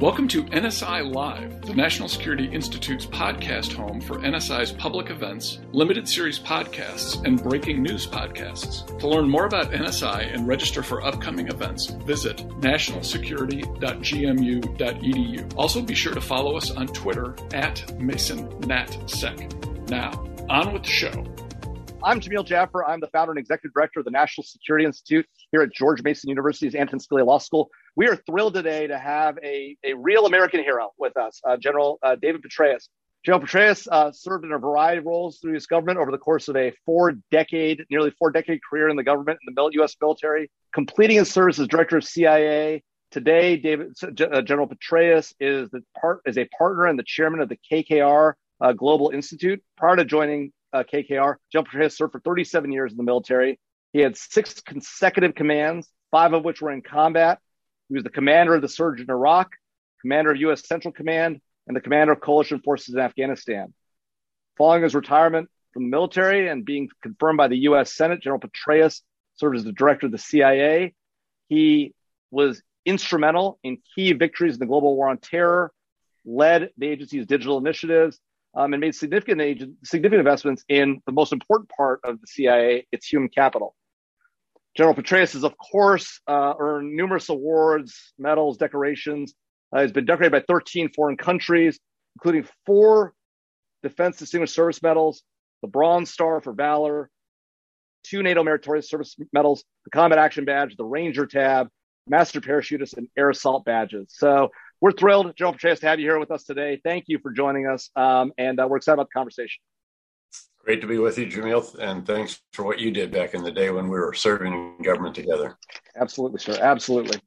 Welcome to NSI Live, the National Security Institute's podcast home for NSI's public events, limited series podcasts, and breaking news podcasts. To learn more about NSI and register for upcoming events, visit nationalsecurity.gmu.edu. Also, be sure to follow us on Twitter at MasonNatSec. Now, on with the show. I'm Jamil Jaffer. I'm the founder and executive director of the National Security Institute here at George Mason University's Antonin Scalia Law School. We are thrilled today to have a, a real American hero with us, uh, General uh, David Petraeus. General Petraeus uh, served in a variety of roles through his government over the course of a four decade, nearly four decade career in the government in the U.S. military, completing his service as director of CIA. Today, David uh, General Petraeus is the part is a partner and the chairman of the KKR uh, Global Institute. Prior to joining uh, KKR, General Petraeus served for 37 years in the military. He had six consecutive commands, five of which were in combat. He was the commander of the surge in Iraq, commander of U.S. Central Command, and the commander of coalition forces in Afghanistan. Following his retirement from the military and being confirmed by the U.S. Senate, General Petraeus served as the director of the CIA. He was instrumental in key victories in the global war on terror, led the agency's digital initiatives, um, and made significant significant investments in the most important part of the CIA, its human capital. General Petraeus has, of course, uh, earned numerous awards, medals, decorations. Uh, he's been decorated by 13 foreign countries, including four Defense Distinguished Service Medals, the Bronze Star for Valor, two NATO Meritorious Service Medals, the Combat Action Badge, the Ranger Tab, Master Parachutist, and Air Assault badges. So we're thrilled, General Petraeus, to have you here with us today. Thank you for joining us, um, and uh, we're excited about the conversation. Great to be with you, Jamil, and thanks for what you did back in the day when we were serving in government together. Absolutely, sir. Absolutely.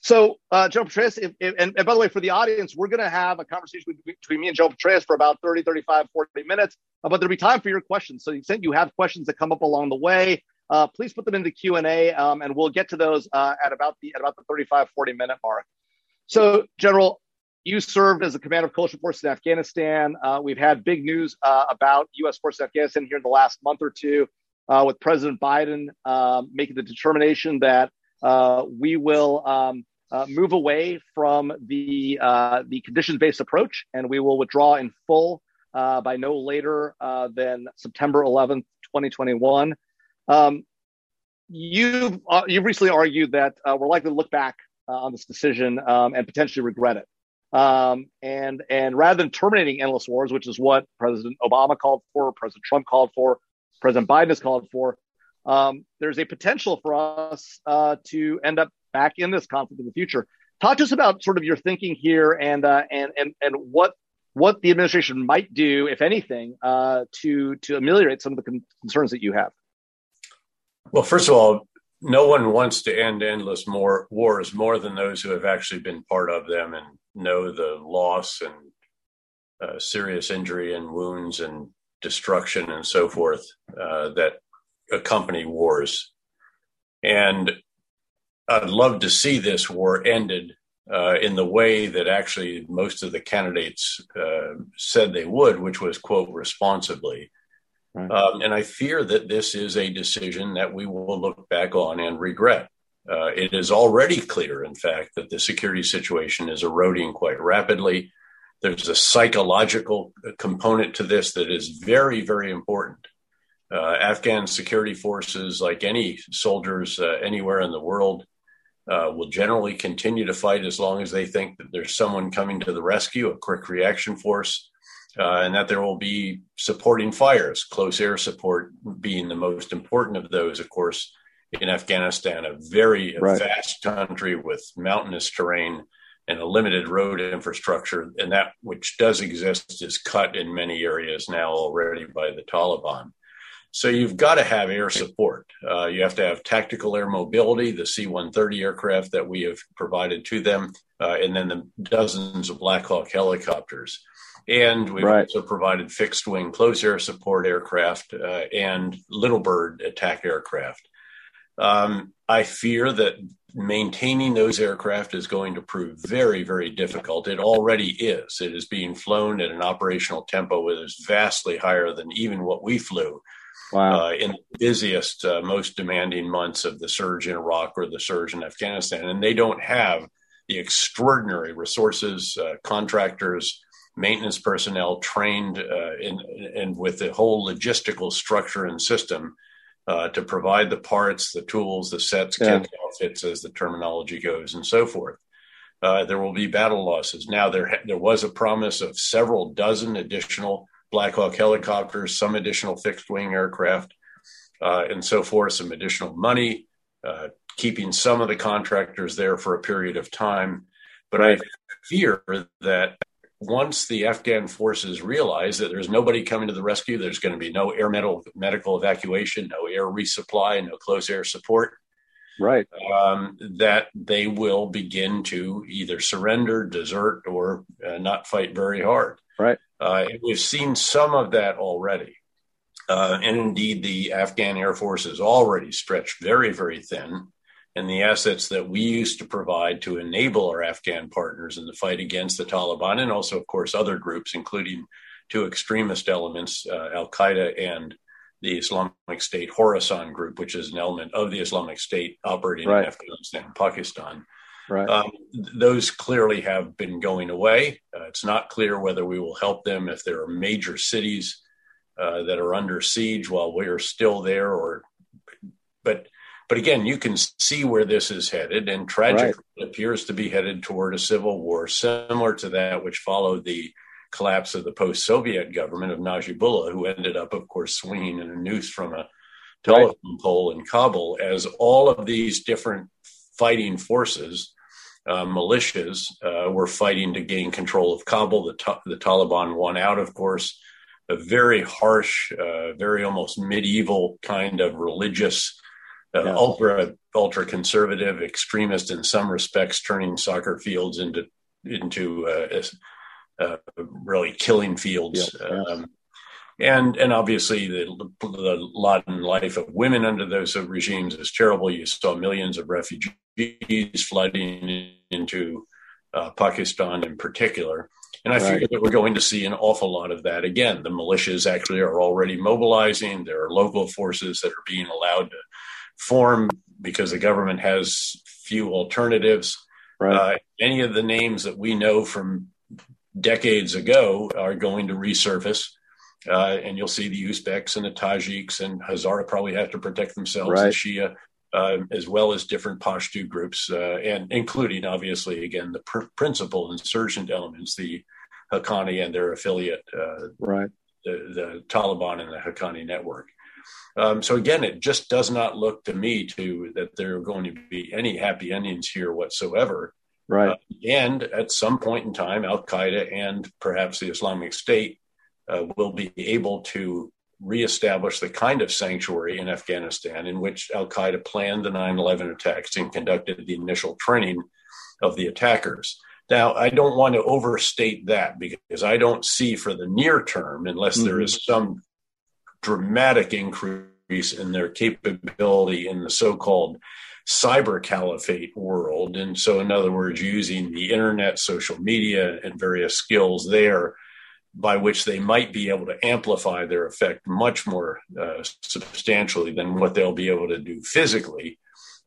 So, uh, Joe Petraeus, if, if, and, and, by the way, for the audience, we're going to have a conversation between me and Joe Petraeus for about 30, 35, 40 minutes, uh, but there'll be time for your questions. So, you you have questions that come up along the way, uh, please put them in the Q&A, um, and we'll get to those uh, at about the at about the 35, 40 minute mark. So, General, you served as a commander of coalition forces in Afghanistan. Uh, we've had big news uh, about U.S. forces in Afghanistan here in the last month or two, uh, with President Biden um, making the determination that uh, we will um, uh, move away from the uh, the conditions-based approach, and we will withdraw in full by no later than September 11th, 2021. Um, you've you've recently argued that we're likely to look back on this decision um, and potentially regret it. Um, and and rather than terminating endless wars, which is what President Obama called for, President Trump called for, President Biden has called for, um, there's a potential for us uh, to end up back in this conflict in the future. Talk to us about sort of your thinking here and uh, and and and what what the administration might do, if anything, uh, to to ameliorate some of the con- concerns that you have. Well, first of all, no one wants to end endless more wars more than those who have actually been part of them and know the loss and uh, serious injury and wounds and destruction and so forth uh, that accompany wars. And I'd love to see this war ended uh, in the way that actually most of the candidates uh, said they would, which was, quote, responsibly. Right. Um, and I fear that this is a decision that we will look back on and regret. Uh, it is already clear, in fact, that the security situation is eroding quite rapidly. There's a psychological component to this that is very, very important. Uh, Afghan security forces, like any soldiers uh, anywhere in the world, uh, will generally continue to fight as long as they think that there's someone coming to the rescue, a quick reaction force, uh, and that there will be supporting fires, close air support being the most important of those, of course in Afghanistan, a very right. vast country with mountainous terrain and a limited road infrastructure. And that which does exist is cut in many areas now already by the Taliban. So you've got to have air support. Uh, you have to have tactical air mobility, the C 130 aircraft that we have provided to them, uh, and then the dozens of Black Hawk helicopters. And we've right. also provided fixed wing close air support aircraft uh, and Little Bird attack aircraft. Um, I fear that maintaining those aircraft is going to prove very, very difficult. It already is. It is being flown at an operational tempo that is vastly higher than even what we flew wow. uh, in the busiest, uh, most demanding months of the surge in Iraq or the surge in Afghanistan. And they don't have the extraordinary resources, uh, contractors, maintenance personnel trained uh, in, and with the whole logistical structure and system uh, to provide the parts, the tools, the sets, yeah. kit outfits, as the terminology goes, and so forth. Uh, there will be battle losses. Now, there there was a promise of several dozen additional Black Hawk helicopters, some additional fixed wing aircraft, uh, and so forth, some additional money, uh, keeping some of the contractors there for a period of time. But I fear that once the Afghan forces realize that there's nobody coming to the rescue, there's going to be no air medical, medical evacuation, no air resupply, no close air support. Right. Um, that they will begin to either surrender, desert, or uh, not fight very hard. Right. Uh, we've seen some of that already. Uh, and indeed, the Afghan Air Force is already stretched very, very thin and the assets that we used to provide to enable our Afghan partners in the fight against the Taliban, and also, of course, other groups, including two extremist elements, uh, Al Qaeda and the Islamic State Khorasan group, which is an element of the Islamic State operating right. in Afghanistan and Pakistan. Right. Um, those clearly have been going away. Uh, it's not clear whether we will help them if there are major cities uh, that are under siege while we're still there, or but but again, you can see where this is headed, and tragically, right. it appears to be headed toward a civil war similar to that which followed the collapse of the post-Soviet government of Najibullah, who ended up, of course, swinging in a noose from a telephone right. pole in Kabul. As all of these different fighting forces, uh, militias, uh, were fighting to gain control of Kabul, the, ta- the Taliban won out, of course. A very harsh, uh, very almost medieval kind of religious yeah. ultra ultra conservative extremist in some respects, turning soccer fields into into uh, uh, really killing fields. Yeah. Um, and and obviously the the lot in life of women under those regimes is terrible. You saw millions of refugees flooding into uh, Pakistan in particular. And I right. that we're going to see an awful lot of that again. The militias actually are already mobilizing. There are local forces that are being allowed to form because the government has few alternatives. Right. Uh, any of the names that we know from decades ago are going to resurface. Uh, and you'll see the Uzbeks and the Tajiks and Hazara probably have to protect themselves, right. the Shia, uh, as well as different Pashto groups, uh, and including obviously again the pr- principal insurgent elements, the Haqqani and their affiliate, uh, right, the, the, Taliban and the Haqqani network. Um, so again, it just does not look to me to that there are going to be any happy endings here whatsoever. Right. Uh, and at some point in time, Al Qaeda and perhaps the Islamic State uh, will be able to reestablish the kind of sanctuary in Afghanistan in which Al Qaeda planned the 9 11 attacks and conducted the initial training of the attackers. Now, I don't want to overstate that because I don't see for the near term, unless mm-hmm. there is some dramatic increase in their capability in the so-called cyber caliphate world. And so, in other words, using the internet, social media, and various skills there by which they might be able to amplify their effect much more uh, substantially than what they'll be able to do physically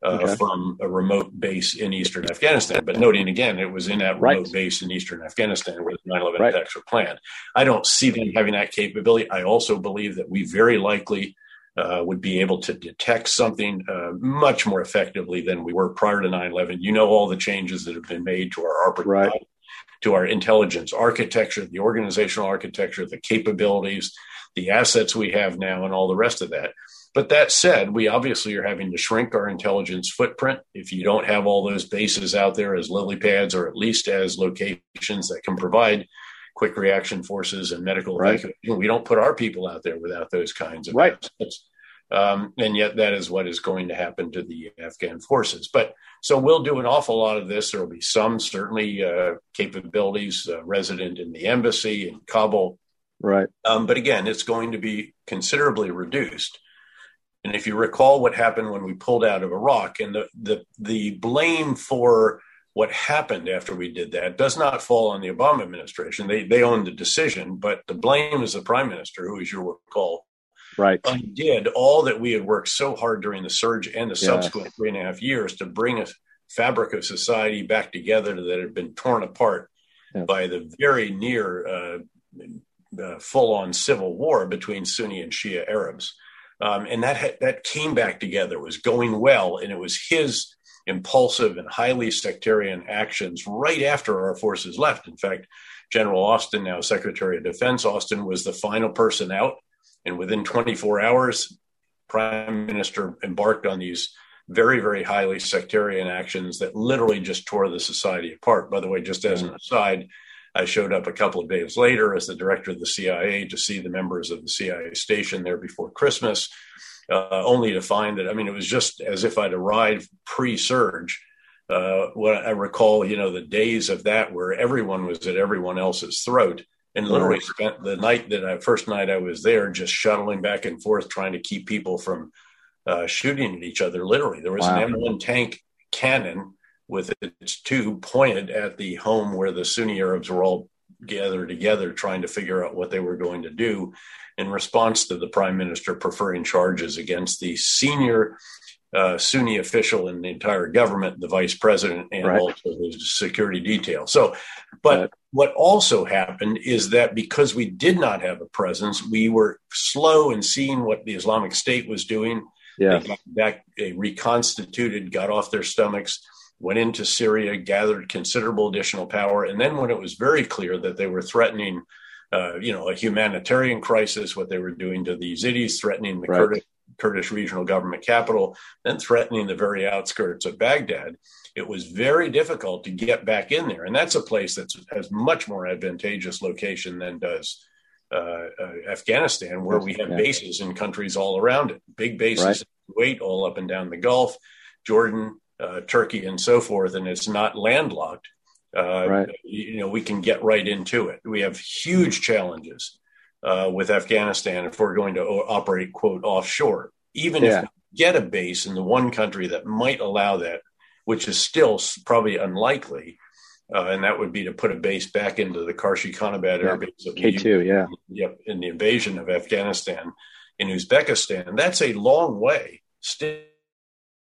uh, okay. from a remote base in eastern Afghanistan. But noting again, it was in that remote right. base in eastern Afghanistan where the 9 11 right. attacks were planned. I don't see them having that capability. I also believe that we very likely uh, would be able to detect something uh, much more effectively than we were prior to 9 11. You know, all the changes that have been made to our right. to our intelligence architecture, the organizational architecture, the capabilities, the assets we have now, and all the rest of that. But that said, we obviously are having to shrink our intelligence footprint. If you don't have all those bases out there as lily pads or at least as locations that can provide quick reaction forces and medical right. we don't put our people out there without those kinds of right. Um, and yet that is what is going to happen to the Afghan forces. But so we'll do an awful lot of this. There will be some certainly uh, capabilities uh, resident in the embassy in Kabul. Right. Um, but again, it's going to be considerably reduced. And if you recall what happened when we pulled out of Iraq, and the, the, the blame for what happened after we did that does not fall on the Obama administration. They, they owned the decision, but the blame is the prime minister, who, as you recall, right. undid all that we had worked so hard during the surge and the subsequent three and a half years to bring a fabric of society back together that had been torn apart yeah. by the very near uh, uh, full-on civil war between Sunni and Shia Arabs. Um, and that that came back together, was going well, and it was his impulsive and highly sectarian actions right after our forces left. In fact, General Austin, now Secretary of Defense, Austin was the final person out, and within 24 hours, Prime Minister embarked on these very, very highly sectarian actions that literally just tore the society apart. By the way, just as an aside, I showed up a couple of days later as the director of the CIA to see the members of the CIA station there before Christmas, uh, only to find that, I mean, it was just as if I'd arrived pre surge. Uh, what I recall, you know, the days of that where everyone was at everyone else's throat and literally spent the night that I first night I was there just shuttling back and forth trying to keep people from uh, shooting at each other. Literally, there was wow. an M1 tank cannon with its tube pointed at the home where the Sunni Arabs were all gathered together trying to figure out what they were going to do in response to the prime minister preferring charges against the senior uh, Sunni official in the entire government, the vice president, and right. also his security detail. So, but right. what also happened is that because we did not have a presence, we were slow in seeing what the Islamic State was doing. Yeah. They got back, they reconstituted, got off their stomachs, went into Syria, gathered considerable additional power. And then when it was very clear that they were threatening, uh, you know, a humanitarian crisis, what they were doing to the Yazidis, threatening the right. Kurdish, Kurdish regional government capital, then threatening the very outskirts of Baghdad, it was very difficult to get back in there. And that's a place that has much more advantageous location than does uh, uh, Afghanistan, where we have bases in countries all around it, big bases, right. Kuwait, all up and down the Gulf, Jordan, uh, Turkey, and so forth, and it's not landlocked. Uh, right. You know, we can get right into it. We have huge challenges uh, with Afghanistan if we're going to operate quote offshore. Even yeah. if we get a base in the one country that might allow that, which is still probably unlikely, uh, and that would be to put a base back into the Karshi Khanabad yeah. air base. K two, yeah, yep, in the invasion of Afghanistan in Uzbekistan. That's a long way still.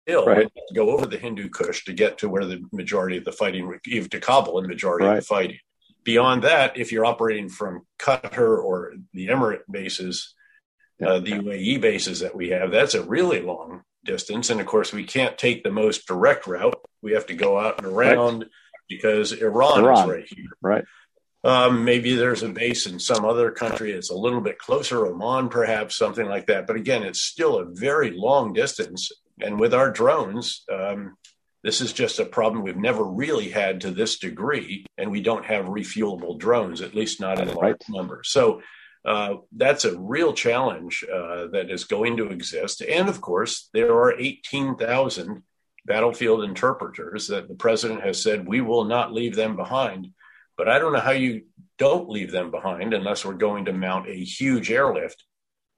Right. go over the Hindu Kush to get to where the majority of the fighting, even to Kabul, and the majority right. of the fighting. Beyond that, if you're operating from Qatar or the Emirate bases, yeah. uh, the UAE bases that we have, that's a really long distance. And of course, we can't take the most direct route. We have to go out and around. Right because Iran, Iran. is right here. Right. Um, maybe there's a base in some other country that's a little bit closer, Oman, perhaps something like that. But again, it's still a very long distance. And with our drones, um, this is just a problem we've never really had to this degree, and we don't have refuelable drones, at least not in large right. numbers. So uh, that's a real challenge uh, that is going to exist. And of course, there are 18,000 battlefield interpreters that the president has said we will not leave them behind. But I don't know how you don't leave them behind unless we're going to mount a huge airlift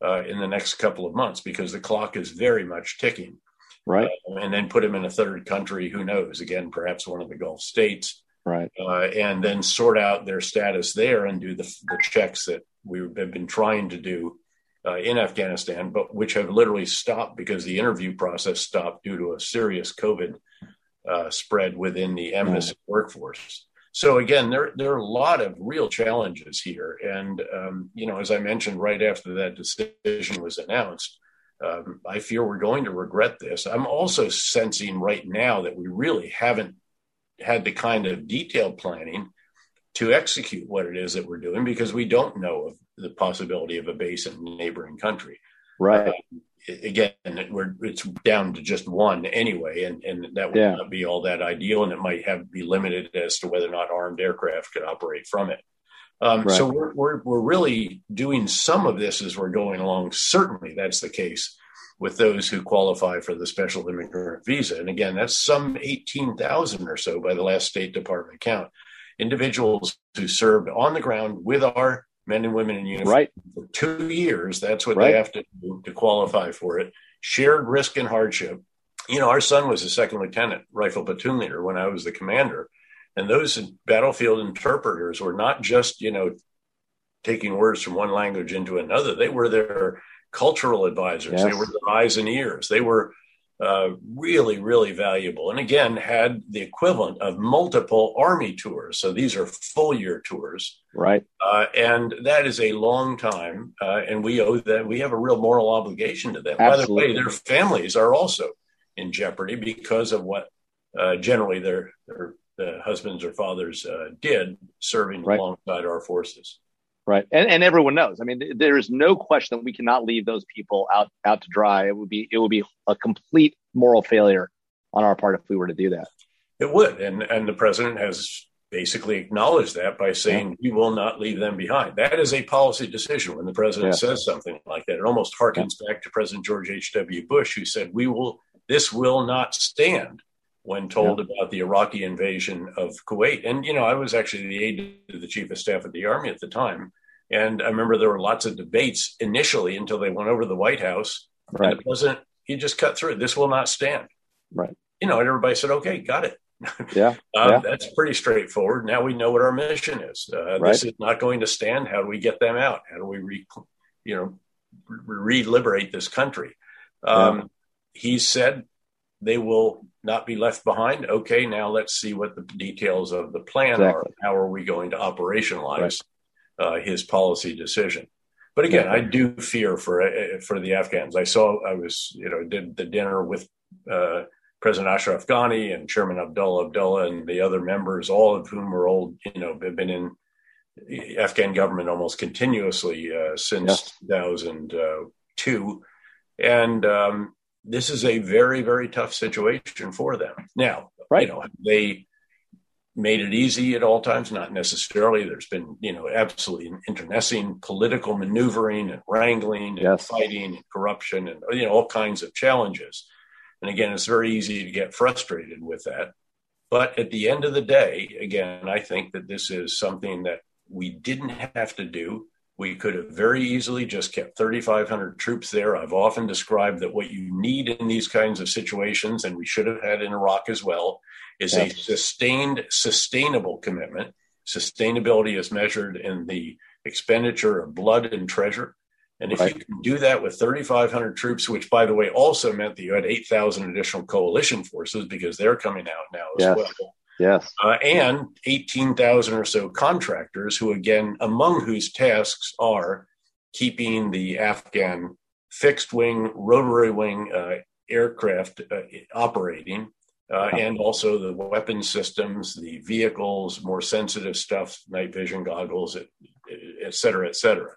uh, in the next couple of months because the clock is very much ticking. Right. Uh, and then put them in a third country, who knows? Again, perhaps one of the Gulf states. Right. Uh, and then sort out their status there and do the, the checks that we have been trying to do uh, in Afghanistan, but which have literally stopped because the interview process stopped due to a serious COVID uh, spread within the embassy mm. workforce. So again, there there are a lot of real challenges here, and um, you know, as I mentioned right after that decision was announced, um, I fear we're going to regret this. I'm also sensing right now that we really haven't had the kind of detailed planning to execute what it is that we're doing because we don't know of the possibility of a base in a neighboring country. Right. Uh, again, we're it's down to just one anyway, and, and that would yeah. not be all that ideal, and it might have be limited as to whether or not armed aircraft could operate from it. Um, right. So we're, we're we're really doing some of this as we're going along. Certainly, that's the case with those who qualify for the special immigrant visa, and again, that's some eighteen thousand or so by the last State Department count. Individuals who served on the ground with our men and women in uniform right. for two years. That's what right. they have to do to qualify for it. Shared risk and hardship. You know, our son was a second lieutenant, rifle platoon leader when I was the commander. And those battlefield interpreters were not just, you know, taking words from one language into another. They were their cultural advisors. Yes. They were their eyes and ears. They were uh, really, really valuable. And again, had the equivalent of multiple Army tours. So these are full year tours. Right. Uh, and that is a long time. Uh, and we owe that, we have a real moral obligation to them. Absolutely. By the way, their families are also in jeopardy because of what uh, generally their, their husbands or fathers uh, did serving right. alongside our forces. Right. And, and everyone knows. I mean, there is no question that we cannot leave those people out out to dry. It would be it would be a complete moral failure on our part if we were to do that. It would. And and the president has basically acknowledged that by saying yeah. we will not leave them behind. That is a policy decision when the president yeah. says something like that. It almost harkens yeah. back to President George H.W. Bush, who said, We will this will not stand when told about the Iraqi invasion of Kuwait. And, you know, I was actually the aide to the chief of staff of the army at the time. And I remember there were lots of debates initially until they went over to the White House. Right. And the president, he just cut through it. This will not stand. Right. You know, and everybody said, okay, got it. Yeah. uh, yeah. That's pretty straightforward. Now we know what our mission is. Uh, right. This is not going to stand. How do we get them out? How do we, re, you know, re-liberate this country? Um, yeah. He said they will not be left behind. Okay, now let's see what the details of the plan exactly. are. How are we going to operationalize right uh, his policy decision. But again, I do fear for uh, for the Afghans. I saw I was you know did the dinner with uh, President Ashraf Ghani and Chairman Abdullah Abdullah and the other members, all of whom are old. You know, have been in Afghan government almost continuously uh, since yeah. 2002, and um, this is a very very tough situation for them. Now, right. you know, they made it easy at all times, not necessarily. There's been, you know, absolutely internecine political maneuvering and wrangling and yes. fighting and corruption and, you know, all kinds of challenges. And again, it's very easy to get frustrated with that. But at the end of the day, again, I think that this is something that we didn't have to do. We could have very easily just kept 3,500 troops there. I've often described that what you need in these kinds of situations, and we should have had in Iraq as well, is a sustained, sustainable commitment. Sustainability is measured in the expenditure of blood and treasure. And if right. you can do that with 3,500 troops, which by the way also meant that you had 8,000 additional coalition forces because they're coming out now as yes. well. Yes. Uh, and 18,000 or so contractors who, again, among whose tasks are keeping the Afghan fixed wing, rotary wing uh, aircraft uh, operating uh, and also the weapon systems, the vehicles, more sensitive stuff, night vision goggles, et, et cetera, et cetera.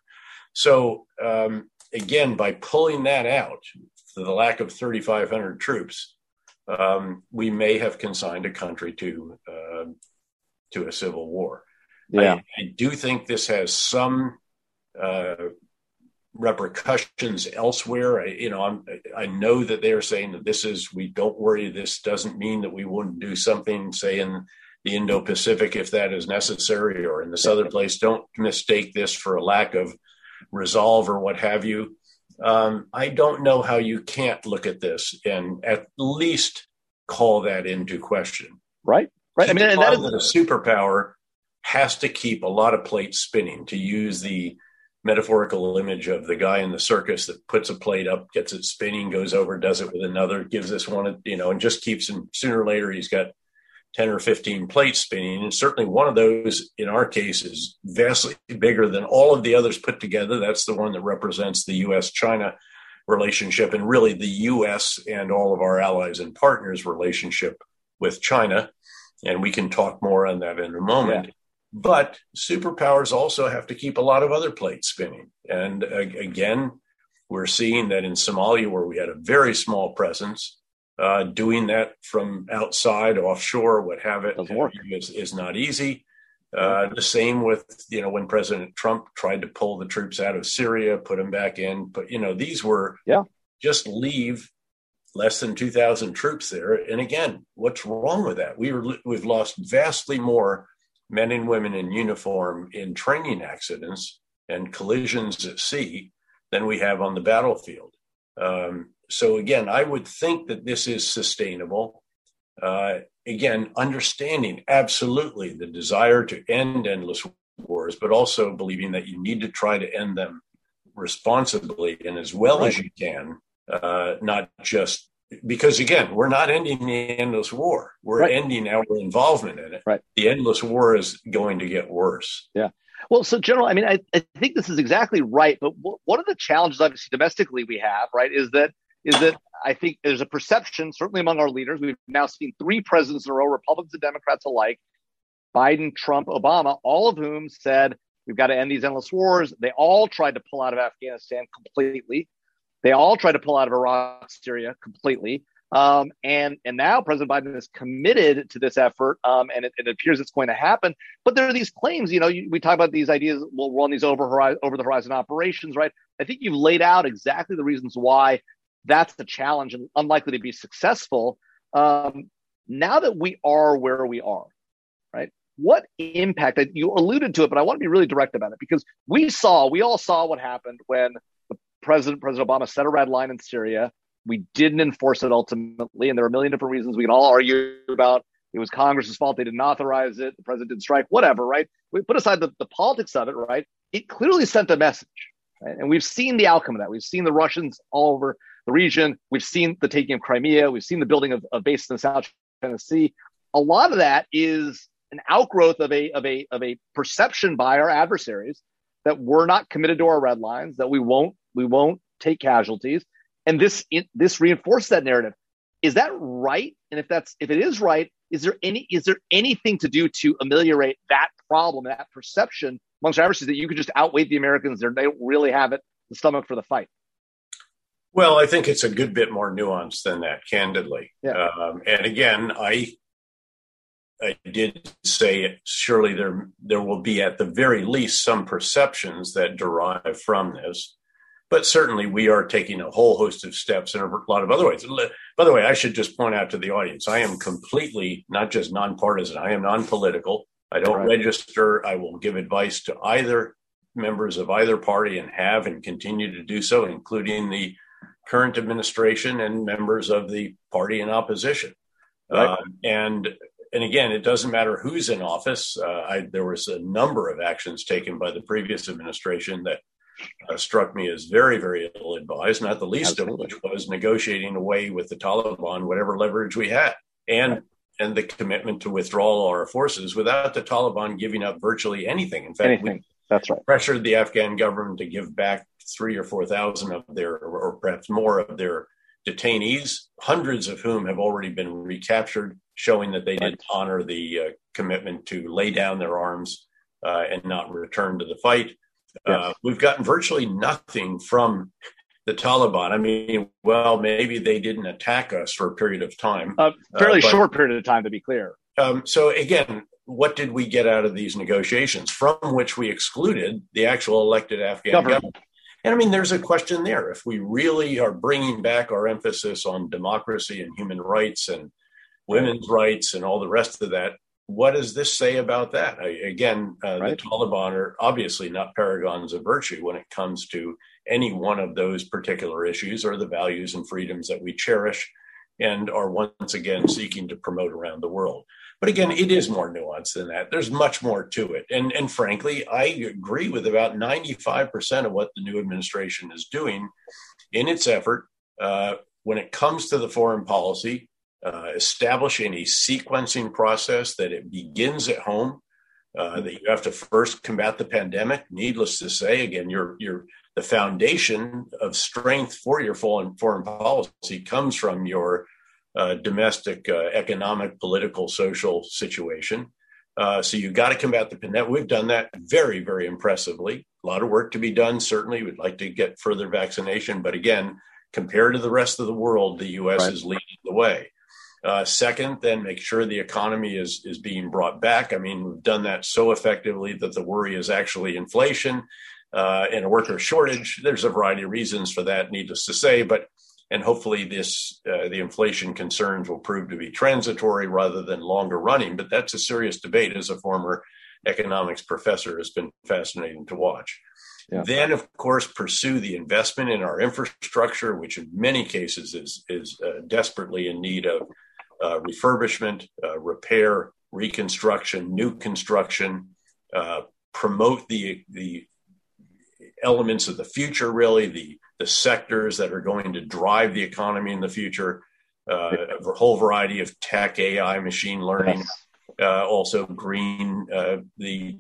So um, again, by pulling that out, for the lack of 3,500 troops, um, we may have consigned a country to uh, to a civil war. Yeah. I, I, do think this has some uh, repercussions elsewhere. I, you know, I'm, I know that they are saying that this is, we don't worry. This doesn't mean that we wouldn't do something, say in the Indo-Pacific, if that is necessary, or in this other place. Don't mistake this for a lack of resolve or what have you. Um, I don't know how you can't look at this and at least call that into question. Right. Right. I mean, and that is a superpower has to keep a lot of plates spinning to use the metaphorical image of the guy in the circus that puts a plate up, gets it spinning, goes over, does it with another, gives this one, you know, and just keeps him. Sooner or later, he's got 10 or 15 plates spinning. And certainly one of those, in our case, is vastly bigger than all of the others put together. That's the one that represents the US China relationship and really the US and all of our allies and partners' relationship with China. And we can talk more on that in a moment. Yeah. But superpowers also have to keep a lot of other plates spinning. And uh, again, we're seeing that in Somalia, where we had a very small presence, uh, doing that from outside, offshore, what have it, is, is not easy. Uh, the same with you know when President Trump tried to pull the troops out of Syria, put them back in, but you know these were yeah just leave less than two thousand troops there. And again, what's wrong with that? We were we've lost vastly more men and women in uniform in training accidents and collisions at sea than we have on the battlefield. Um, so, again, I would think that this is sustainable. Uh, again, understanding absolutely the desire to end endless wars, but also believing that you need to try to end them responsibly and as well right. as you can, uh, not just because again, we're not ending the endless war. We're right. ending our involvement in it. Right. The endless war is going to get worse. Yeah. Well, so General, I mean, I, I think this is exactly right. But one of the challenges, obviously, domestically we have, right, is that is that I think there's a perception, certainly among our leaders, we've now seen three presidents in a row, Republicans and Democrats alike, Biden, Trump, Obama, all of whom said we've got to end these endless wars. They all tried to pull out of Afghanistan completely. They all tried to pull out of Iraq, Syria completely. Um, and and now President Biden is committed to this effort, um, and it, it, appears it's going to happen. But there are these claims, you know, you, we talk about these ideas. We'll run these over over the horizon operations, right? I think you've laid out exactly the reasons why that's the challenge and unlikely to be successful. Um, now that we are where we are, right? What impact? You alluded to it, but I want to be really direct about it because we saw, we all saw what happened when the president, President Obama, set a red line in Syria we didn't enforce it ultimately, and there are a million different reasons we can all argue about. It was Congress's fault; they didn't authorize it. The president didn't strike, whatever. Right? We put aside the, the politics of it. Right? It clearly sent a message, right? and we've seen the outcome of that. We've seen the Russians all over the region. We've seen the taking of Crimea. We've seen the building of, of bases in South Ossetia. A lot of that is an outgrowth of a of a of a perception by our adversaries that we're not committed to our red lines, that we won't we won't take casualties, and this this reinforced that narrative. Is that right? And if that's if it is right, is there any is there anything to do to ameliorate that problem, that perception amongst adversaries that you could just outweigh the Americans? They don't really have it the stomach for the fight. Well, I think it's a good bit more nuanced than that, candidly. Yeah. Um, and again, I I did say it, surely there there will be at the very least some perceptions that derive from this. But certainly, we are taking a whole host of steps in a lot of other ways. By the way, I should just point out to the audience I am completely not just nonpartisan, I am non political. I don't right. register. I will give advice to either members of either party and have and continue to do so, including the current administration and members of the party in opposition. Right. Uh, and and again, it doesn't matter who's in office. Uh, I, there was a number of actions taken by the previous administration that uh, struck me as very, very ill advised, not the least Absolutely. of which was negotiating away with the Taliban whatever leverage we had. And and the commitment to withdraw all our forces without the Taliban giving up virtually anything. In fact, anything. That's right. Pressured the Afghan government to give back three or four thousand of their, or perhaps more of their detainees, hundreds of whom have already been recaptured, showing that they right. did honor the uh, commitment to lay down their arms uh, and not return to the fight. Uh, we've gotten virtually nothing from the Taliban. I mean, well, maybe they didn't attack us for a period of time. A fairly uh, but, short period of time, to be clear. Um, so, again, what did we get out of these negotiations from which we excluded the actual elected Afghan government? government? And I mean, there's a question there. If we really are bringing back our emphasis on democracy and human rights and women's rights and all the rest of that, what does this say about that? I, again, uh, right. the Taliban are obviously not paragons of virtue when it comes to any one of those particular issues or the values and freedoms that we cherish and are once again seeking to promote around the world. But again, it is more nuanced than that. There's much more to it. And, and frankly, I agree with about 95% of what the new administration is doing in its effort uh, when it comes to the foreign policy uh, establishing a sequencing process that it begins at home. Uh, that you have to first combat the pandemic. Needless to say, again, your your the foundation of strength for your foreign foreign policy comes from your uh, domestic uh, economic, political, social situation. Uh, so you've got to combat the pandemic. We've done that very, very impressively. A lot of work to be done. Certainly, we'd like to get further vaccination, but again, compared to the rest of the world, the U.S. Right. is leading the way. Uh, second, then make sure the economy is is being brought back. I mean, we've done that so effectively that the worry is actually inflation uh, and a worker shortage. There's a variety of reasons for that, needless to say, but and hopefully this uh, the inflation concerns will prove to be transitory rather than longer running. But that's a serious debate. As a former economics professor, has been fascinating to watch. Yeah. Then, of course, pursue the investment in our infrastructure, which in many cases is is uh, desperately in need of uh, refurbishment, uh, repair, reconstruction, new construction, uh, promote the the elements of the future, really the the sectors that are going to drive the economy in the future. uh, a whole variety of tech, AI, machine learning, uh, also green, uh, the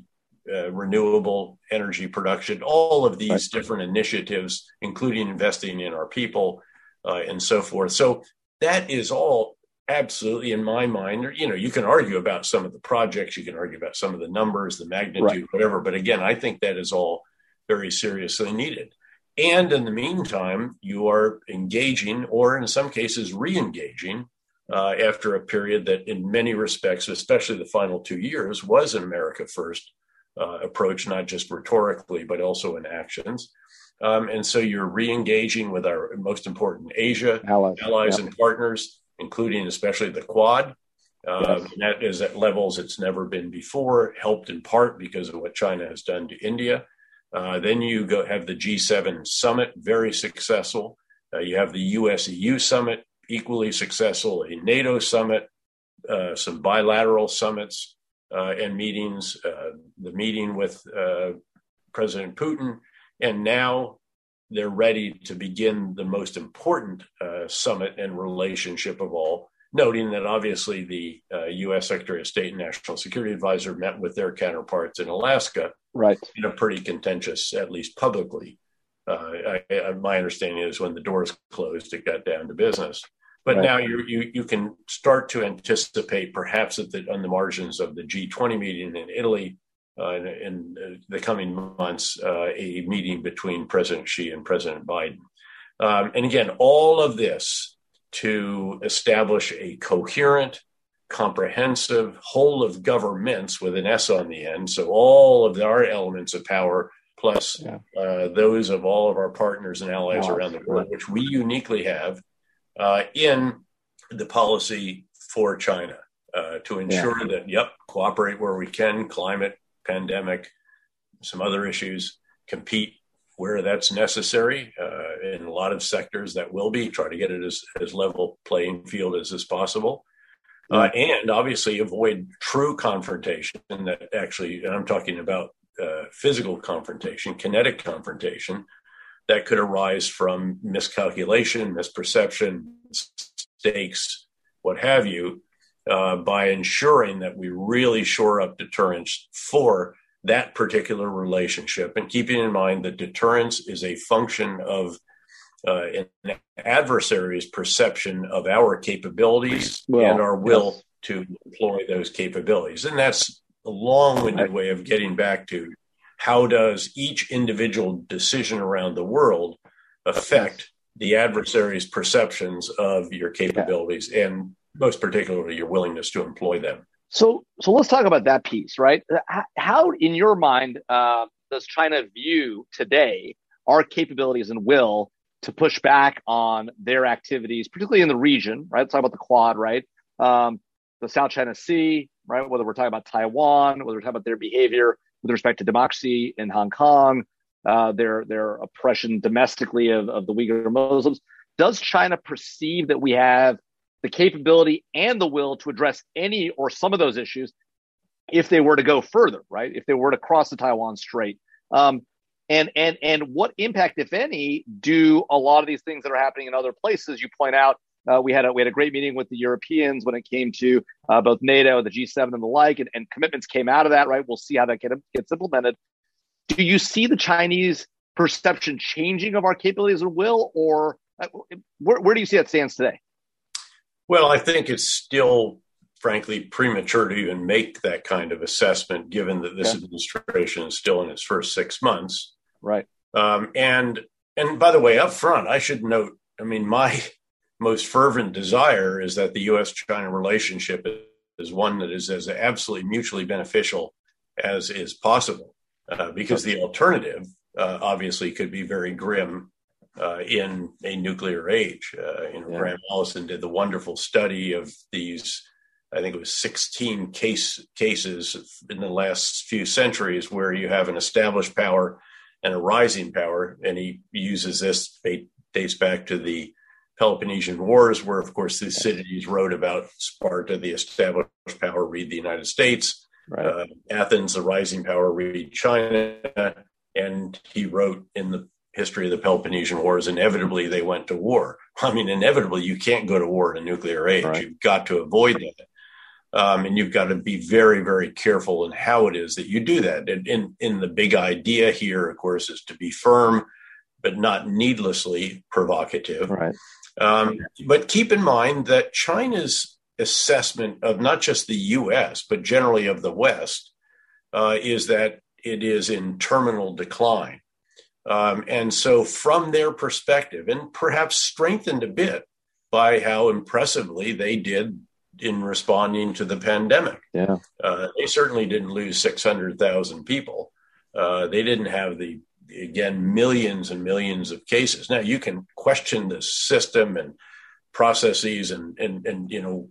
uh, renewable energy production, all of these different initiatives, including investing in our people uh, and so forth. So that is all absolutely in my mind you know you can argue about some of the projects you can argue about some of the numbers the magnitude right. whatever but again i think that is all very seriously needed and in the meantime you are engaging or in some cases re-engaging uh, after a period that in many respects especially the final two years was an america first uh, approach not just rhetorically but also in actions um, and so you're re-engaging with our most important asia allies, allies yep. and partners including especially the Quad. Uh, yes. That is at levels it's never been before, helped in part because of what China has done to India. Uh, then you go have the G7 summit, very successful. Uh, you have the US EU summit, equally successful, a NATO summit, uh, some bilateral summits uh, and meetings, uh, the meeting with President Putin, and now they're ready to begin the most important summit and relationship of all, noting that obviously the uh, U.S. Secretary of State and National Security Advisor met with their counterparts in Alaska, right, in a pretty contentious, at least publicly. Uh, I, I, my understanding is when the doors closed, it got down to business. But right. now you, you you can start to anticipate, perhaps at the, on the margins of the G20 meeting in Italy, uh, in, in, the coming months uh, a meeting between President Xi and President Biden. Um, and again, all of this to establish a coherent, comprehensive whole of governments with an S on the end. So all of our elements of power, plus yeah. uh, those of all of our partners and allies wow. around the world, which we uniquely have uh, in the policy for China. Uh, to ensure yeah. that, yep, cooperate where we can, climate, pandemic, some other issues, compete where that's necessary uh, in a lot of sectors that will be try to get it as, as level playing field as is possible. Uh, and obviously avoid true confrontation that actually and i'm talking about uh, physical confrontation kinetic confrontation that could arise from miscalculation misperception mistakes what have you uh, by ensuring that we really shore up deterrence for that particular relationship and keeping in mind that deterrence is a function of uh, an adversary's perception of our capabilities well, and our will yes. to employ those capabilities. And that's a long winded way of getting back to how does each individual decision around the world affect the adversary's perceptions of your capabilities and most particularly your willingness to employ them. So, so let's talk about that piece, right? How, in your mind, uh, does China view today our capabilities and will to push back on their activities, particularly in the region, right? Let's talk about the Quad, right? Um, the South China Sea, right? Whether we're talking about Taiwan, whether we're talking about their behavior with respect to democracy in Hong Kong, uh, their their oppression domestically of, of the Uyghur Muslims. Does China perceive that we have the capability and the will to address any or some of those issues if they were to go further, right? If they were to cross the Taiwan Strait. Um, and and and what impact, if any, do a lot of these things that are happening in other places? You point out uh, we had a we had a great meeting with the Europeans when it came to uh, both NATO, the G7, and the like, and, and commitments came out of that. Right, we'll see how that get, gets implemented. Do you see the Chinese perception changing of our capabilities and will, or uh, where, where do you see that stands today? Well, I think it's still, frankly, premature to even make that kind of assessment, given that this administration is still in its first six months. Right. Um, and and by the way, up front, I should note. I mean, my most fervent desire is that the U.S.-China relationship is one that is as absolutely mutually beneficial as is possible, uh, because the alternative uh, obviously could be very grim uh, in a nuclear age. Uh, you know, yeah. Graham Allison did the wonderful study of these. I think it was 16 case cases in the last few centuries where you have an established power and a rising power, and he uses this. Dates back to the Peloponnesian Wars, where, of course, Thucydides wrote about Sparta, the established power, read the United States. Right. Uh, Athens, the rising power, read China. And he wrote in the history of the Peloponnesian Wars, inevitably they went to war. I mean, inevitably, you can't go to war in a nuclear age. Right. You've got to avoid that. Um, and you've got to be very, very careful in how it is that you do that. And in, in the big idea here, of course, is to be firm, but not needlessly provocative. Right. Um, but keep in mind that China's assessment of not just the U.S. but generally of the West uh, is that it is in terminal decline. Um, and so, from their perspective, and perhaps strengthened a bit by how impressively they did in responding to the pandemic. Yeah. Uh, they certainly didn't lose 600,000 people. Uh, they didn't have the, again, millions and millions of cases. Now, you can question the system and processes and, and, and you know,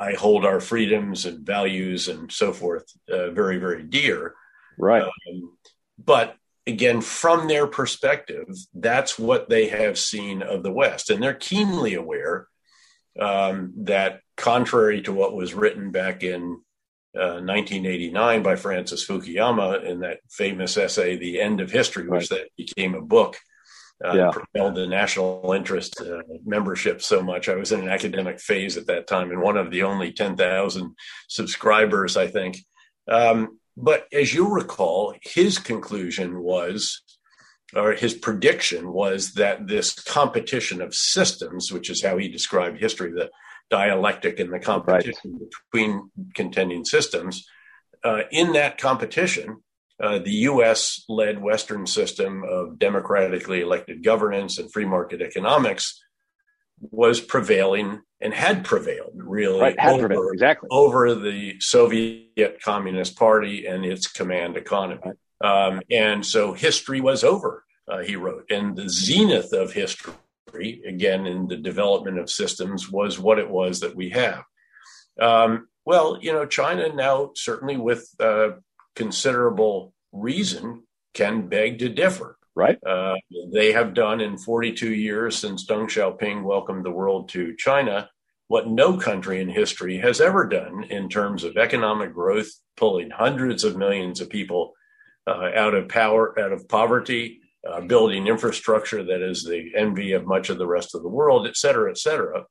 I hold our freedoms and values and so forth uh, very, very dear. Right. Um, but again, from their perspective, that's what they have seen of the West. And they're keenly aware um, that, contrary to what was written back in uh, 1989 by Francis Fukuyama in that famous essay, The End of History, which right. that became a book. Uh, yeah. propelled the national interest uh, membership so much. I was in an academic phase at that time and one of the only 10,000 subscribers, I think. Um, but as you recall, his conclusion was, or his prediction was that this competition of systems, which is how he described history, the dialectic and the competition right. between contending systems, uh, in that competition, uh, the US led Western system of democratically elected governance and free market economics was prevailing and had prevailed really right, had over, prevailed, exactly. over the Soviet Communist Party and its command economy. Um, and so history was over, uh, he wrote. And the zenith of history, again, in the development of systems, was what it was that we have. Um, well, you know, China now, certainly with uh, considerable reason, can beg to differ. Right. Uh, they have done in 42 years since Deng Xiaoping welcomed the world to China what no country in history has ever done in terms of economic growth, pulling hundreds of millions of people uh, out of power, out of poverty, uh, building infrastructure that is the envy of much of the rest of the world, et cetera, et cetera.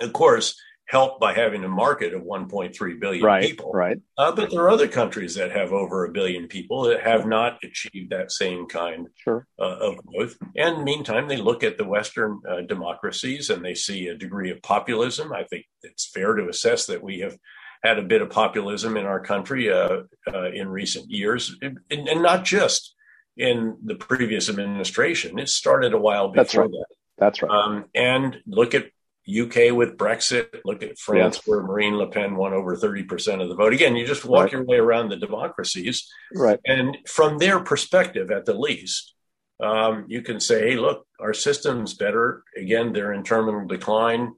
Of course, helped by having a market of 1.3 billion right, people. Right. Uh, but there are other countries that have over a billion people that have not achieved that same kind sure. uh, of growth. And meantime, they look at the Western uh, democracies and they see a degree of populism. I think it's fair to assess that we have had a bit of populism in our country uh, uh, in recent years, and, and, not just in the previous administration. It started a while before That's right. that. That's right. Um, and look at UK with Brexit. Look at France, yeah. where Marine Le Pen won over 30% of the vote. Again, you just walk right. your way around the democracies. Right. And from their perspective, at the least, um, you can say, hey, look, our system's better. Again, they're in terminal decline.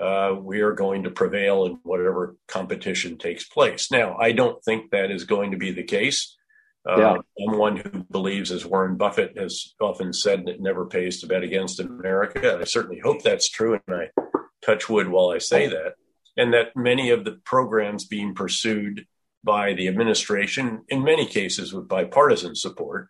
Uh, we are going to prevail in whatever competition takes place. Now, I don't think that is going to be the case. Uh, yeah. I'm one who believes, as Warren Buffett has often said, that it never pays to bet against America. I certainly hope that's true, and I touch wood while I say that. And that many of the programs being pursued by the administration, in many cases with bipartisan support,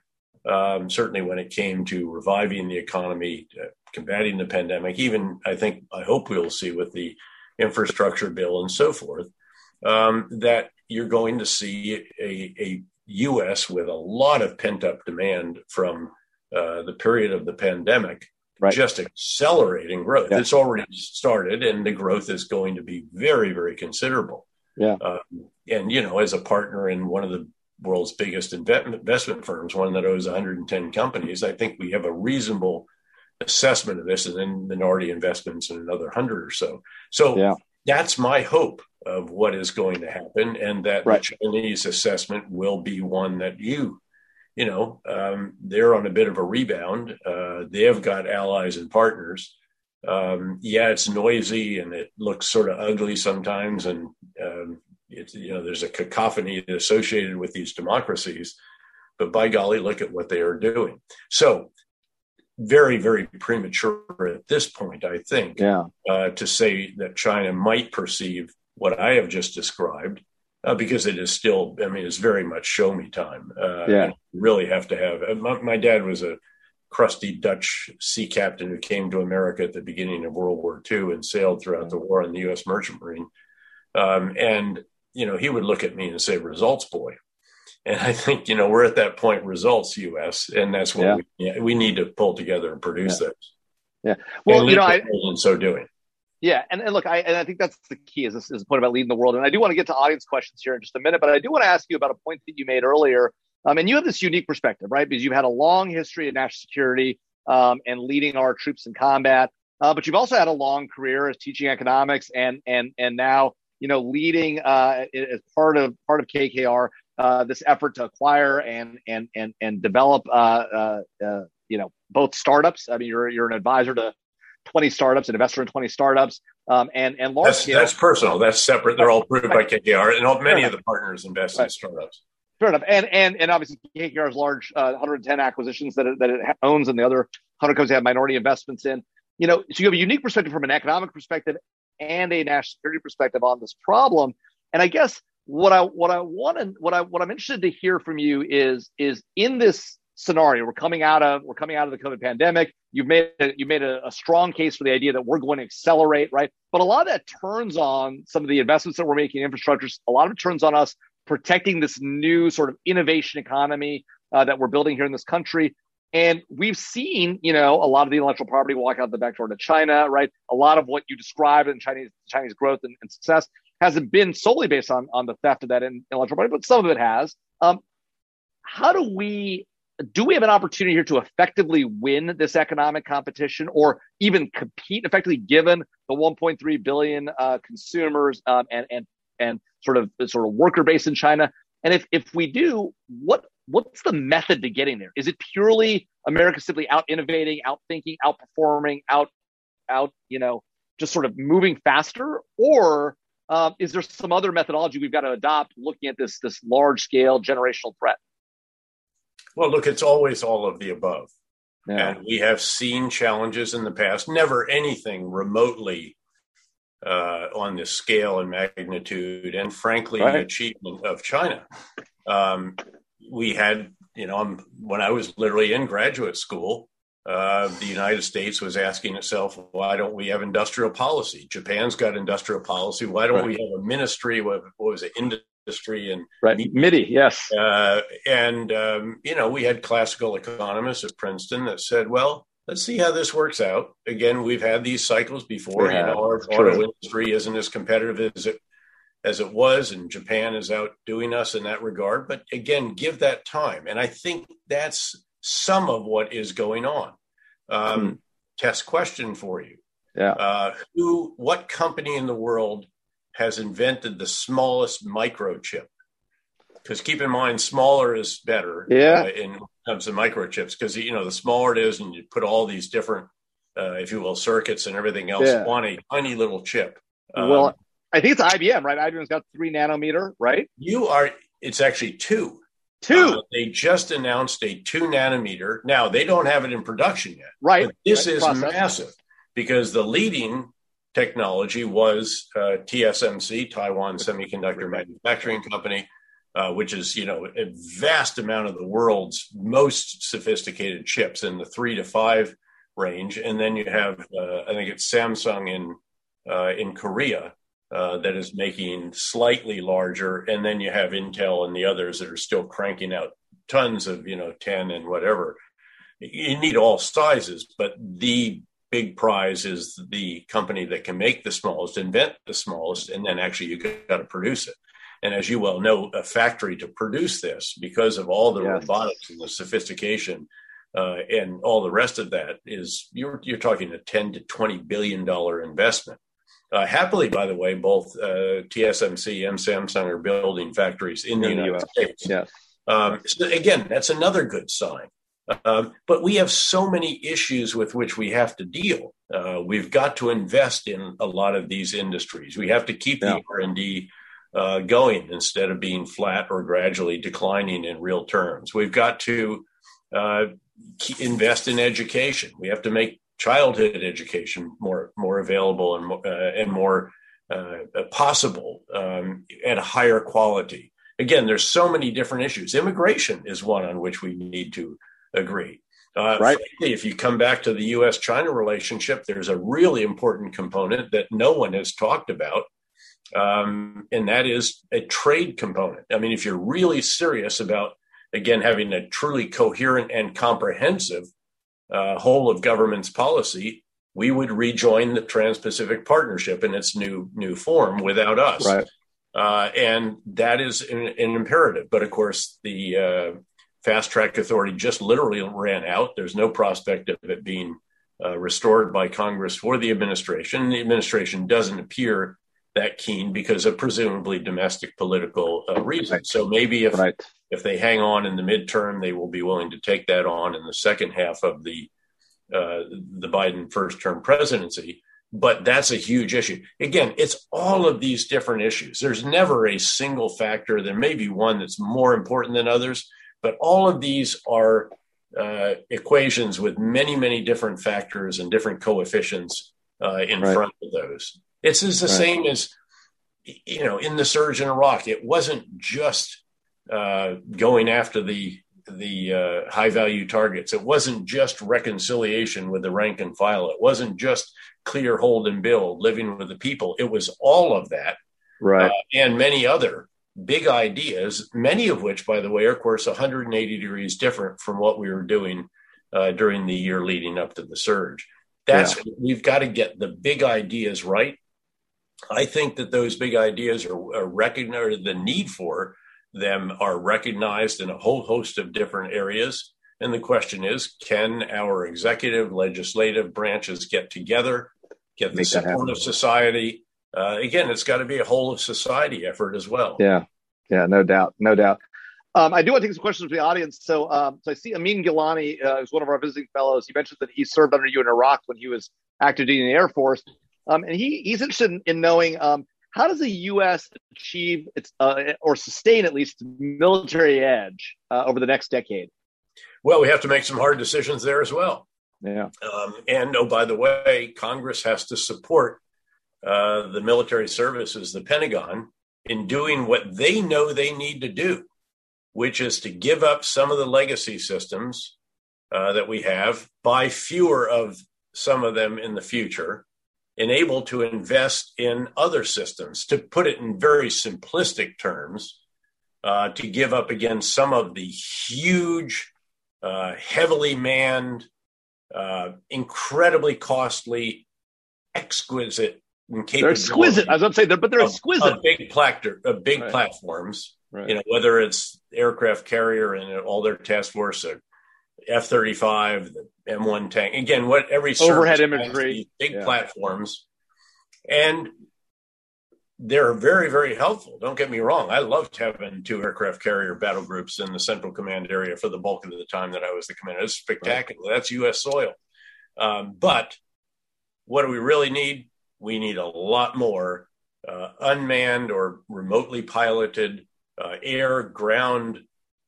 um, certainly when it came to reviving the economy, uh, combating the pandemic, even I think, I hope we'll see with the infrastructure bill and so forth, um, that you're going to see a, a U.S. with a lot of pent up demand from uh, the period of the pandemic, right. just accelerating growth. Yeah. It's already started, and the growth is going to be very, very considerable. Yeah. Uh, and, you know, as a partner in one of the world's biggest investment firms, one that owns 110 companies, I think we have a reasonable assessment of this, and then minority investments in another hundred or so. So yeah. that's my hope of what is going to happen, and that right. the Chinese assessment will be one that you, you know, um, they're on a bit of a rebound. Uh, they have got allies and partners. Um, yeah, it's noisy and it looks sort of ugly sometimes, and um, it's you know there's a cacophony associated with these democracies. But by golly, look at what they are doing. So very, very premature at this point, I think, yeah. uh, to say that China might perceive what I have just described, uh, because it is still, I mean, it's very much show me time. Uh, yeah. You really have to have. My, my, dad was a crusty Dutch sea captain who came to America at the beginning of World War II and sailed throughout the war in the U.S. Merchant Marine. Um, and you know, he would look at me and say, "Results, boy." And I think you know we're at that point, results, U.S., and that's what yeah. we we need to pull together and produce yeah. those. Yeah. Well, you know, I, in so doing. Yeah, and, and look, I and I think that's the key is this is the point about leading the world. And I do want to get to audience questions here in just a minute, but I do want to ask you about a point that you made earlier. Um, and you have this unique perspective, right? Because you've had a long history of national security um, and leading our troops in combat, uh, but you've also had a long career as teaching economics and and and now you know leading uh, as part of part of KKR uh, this effort to acquire and and and and develop uh, uh, uh, you know both startups. I mean, you're you're an advisor to 20 startups, an investor in 20 startups, um, and and large that's, scale. That's personal. That's separate. They're all approved right. by KKR, and all, many of the partners invest right. in startups. Fair enough. And and and obviously KKR's large uh, 110 acquisitions that it, that it owns, and the other 100 companies have minority investments in. You know, so you have a unique perspective from an economic perspective and a national security perspective on this problem. And I guess what I what I want to what I what I'm interested to hear from you is is in this scenario we're coming out of we're coming out of the COVID pandemic. You've made a, you made a, a strong case for the idea that we're going to accelerate, right? But a lot of that turns on some of the investments that we're making in infrastructures. A lot of it turns on us protecting this new sort of innovation economy uh, that we're building here in this country. And we've seen, you know, a lot of the intellectual property walk out the back door to China, right? A lot of what you described in Chinese Chinese growth and, and success hasn't been solely based on on the theft of that intellectual property, but some of it has. Um, how do we do we have an opportunity here to effectively win this economic competition or even compete effectively given the 1.3 billion uh, consumers um, and and and sort of sort of worker base in China? And if if we do, what what's the method to getting there? Is it purely America simply out innovating, out thinking, outperforming, out out you know just sort of moving faster, or uh, is there some other methodology we've got to adopt looking at this this large scale generational threat? Well, look, it's always all of the above. Yeah. And we have seen challenges in the past, never anything remotely uh, on the scale and magnitude, and frankly, right. the achievement of China. Um, we had, you know, I'm, when I was literally in graduate school, uh, the United States was asking itself, why don't we have industrial policy? Japan's got industrial policy. Why don't right. we have a ministry? What, what was it? Industry and right. MITI, yes. Uh, and um, you know, we had classical economists at Princeton that said, well, let's see how this works out. Again, we've had these cycles before. Yeah, you know, our auto industry isn't as competitive as it as it was, and Japan is outdoing us in that regard. But again, give that time, and I think that's some of what is going on. Um, hmm. Test question for you: Yeah, uh, who, what company in the world has invented the smallest microchip? Because keep in mind, smaller is better. Yeah. Uh, in terms of microchips, because you know the smaller it is, and you put all these different, uh, if you will, circuits and everything else yeah. on a tiny little chip. Um, well, I think it's IBM, right? IBM's got three nanometer, right? You are. It's actually two. Two. Uh, they just announced a two nanometer. Now they don't have it in production yet. Right. this right. is Process. massive because the leading technology was uh, TSMC, Taiwan Semiconductor Manufacturing Company, uh, which is you know a vast amount of the world's most sophisticated chips in the three to five range, and then you have uh, I think it's Samsung in uh, in Korea uh, that is making slightly larger, and then you have Intel and the others that are still cranking out tons of you know ten and whatever. You need all sizes, but the big prize is the company that can make the smallest, invent the smallest, and then actually you got to produce it. And as you well know, a factory to produce this, because of all the yes. robotics and the sophistication uh, and all the rest of that, is you're you're talking a ten to twenty billion dollar investment. Uh, happily, by the way, both uh, TSMC and Samsung are building factories in, in the United US. States. Yes. Um, so again, that's another good sign. Um, but we have so many issues with which we have to deal. Uh, we've got to invest in a lot of these industries. We have to keep yeah. the R and D uh, going instead of being flat or gradually declining in real terms. We've got to uh, invest in education. We have to make childhood education more more available and uh, and more uh, possible um, at a higher quality. Again, there's so many different issues. Immigration is one on which we need to agree. Uh, right. Frankly, if you come back to the U.S. China relationship, there's a really important component that no one has talked about, um, and that is a trade component. I mean, if you're really serious about, again, having a truly coherent and comprehensive uh, whole of government's policy, we would rejoin the Trans-Pacific Partnership in its new new form without us. Right. Uh, and that is an, an, imperative. But of course, the uh, fast track authority just literally ran out. There's no prospect of it being uh, restored by Congress for the administration. The administration doesn't appear that keen because of presumably domestic political uh, reasons. Right. So maybe if right. if they hang on in the midterm, they will be willing to take that on in the second half of the uh, the Biden first term presidency. But that's a huge issue. Again, it's all of these different issues. There's never a single factor. There may be one that's more important than others, but all of these are uh, equations with many, many different factors and different coefficients uh, in right. front of those. It's, it's the right. same as, you know, in the surge in Iraq. It wasn't just uh, going after the the uh, high value targets. It wasn't just reconciliation with the rank and file. It wasn't just clear, hold, and build, living with the people. It was all of that, right, uh, and many other big ideas, many of which, by the way, are of course 180 degrees different from what we were doing uh, during the year leading up to the surge. That's yeah. we've got to get the big ideas right. I think that those big ideas are, are recognized. The need for them are recognized in a whole host of different areas. And the question is, can our executive, legislative branches get together, get the support of society, uh, again, it's got to be a whole of society effort as well. Yeah, yeah, no doubt, no doubt. Um, I do want to take some questions from the audience. So, um, so I see Amin Gilani uh, is one of our visiting fellows. He mentioned that he served under you in Iraq when he was active duty in the Air Force, um, and he he's interested in, in knowing um, how does the U.S. achieve its uh, or sustain at least military edge uh, over the next decade. Well, we have to make some hard decisions there as well. Yeah. Um, and oh, by the way, Congress has to support uh, the military services, the Pentagon, in doing what they know they need to do, which is to give up some of the legacy systems uh, that we have, buy fewer of some of them in the future, and able to invest in other systems. To put it in very simplistic terms, uh, to give up again some of the huge, uh, heavily manned, uh, incredibly costly, exquisite they're exquisite. I was going to say, they're, but they're of, exquisite. Of big plactor, of big right. platforms. Right. You know, whether it's aircraft carrier and all their task force, F thirty five, the M one tank. Again, what every overhead imagery, big yeah. platforms, and they're very, very helpful. Don't get me wrong. I loved having two aircraft carrier battle groups in the Central Command area for the bulk of the time that I was the commander. It's spectacular. Right. That's U.S. soil. Um, but what do we really need? We need a lot more uh, unmanned or remotely piloted uh, air, ground,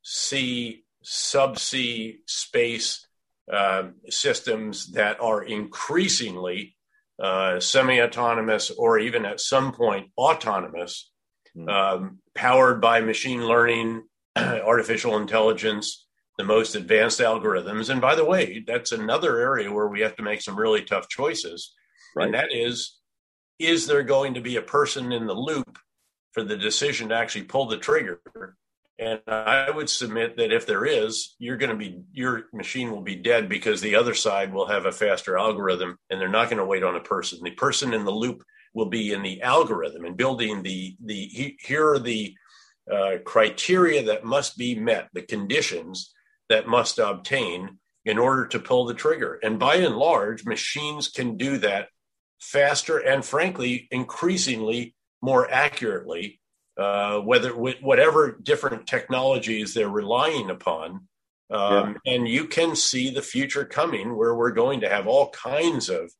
sea, subsea, space uh, systems that are increasingly uh, semi autonomous or even at some point autonomous, mm. um, powered by machine learning, artificial intelligence, the most advanced algorithms. And by the way, that's another area where we have to make some really tough choices. Right. And that is is there going to be a person in the loop for the decision to actually pull the trigger? And I would submit that if there is, you're going to be your machine will be dead because the other side will have a faster algorithm, and they're not going to wait on a person. The person in the loop will be in the algorithm and building the the here are the uh, criteria that must be met, the conditions that must obtain in order to pull the trigger. And by and large, machines can do that faster and frankly increasingly more accurately uh, whether whatever different technologies they're relying upon um, yeah. and you can see the future coming where we're going to have all kinds of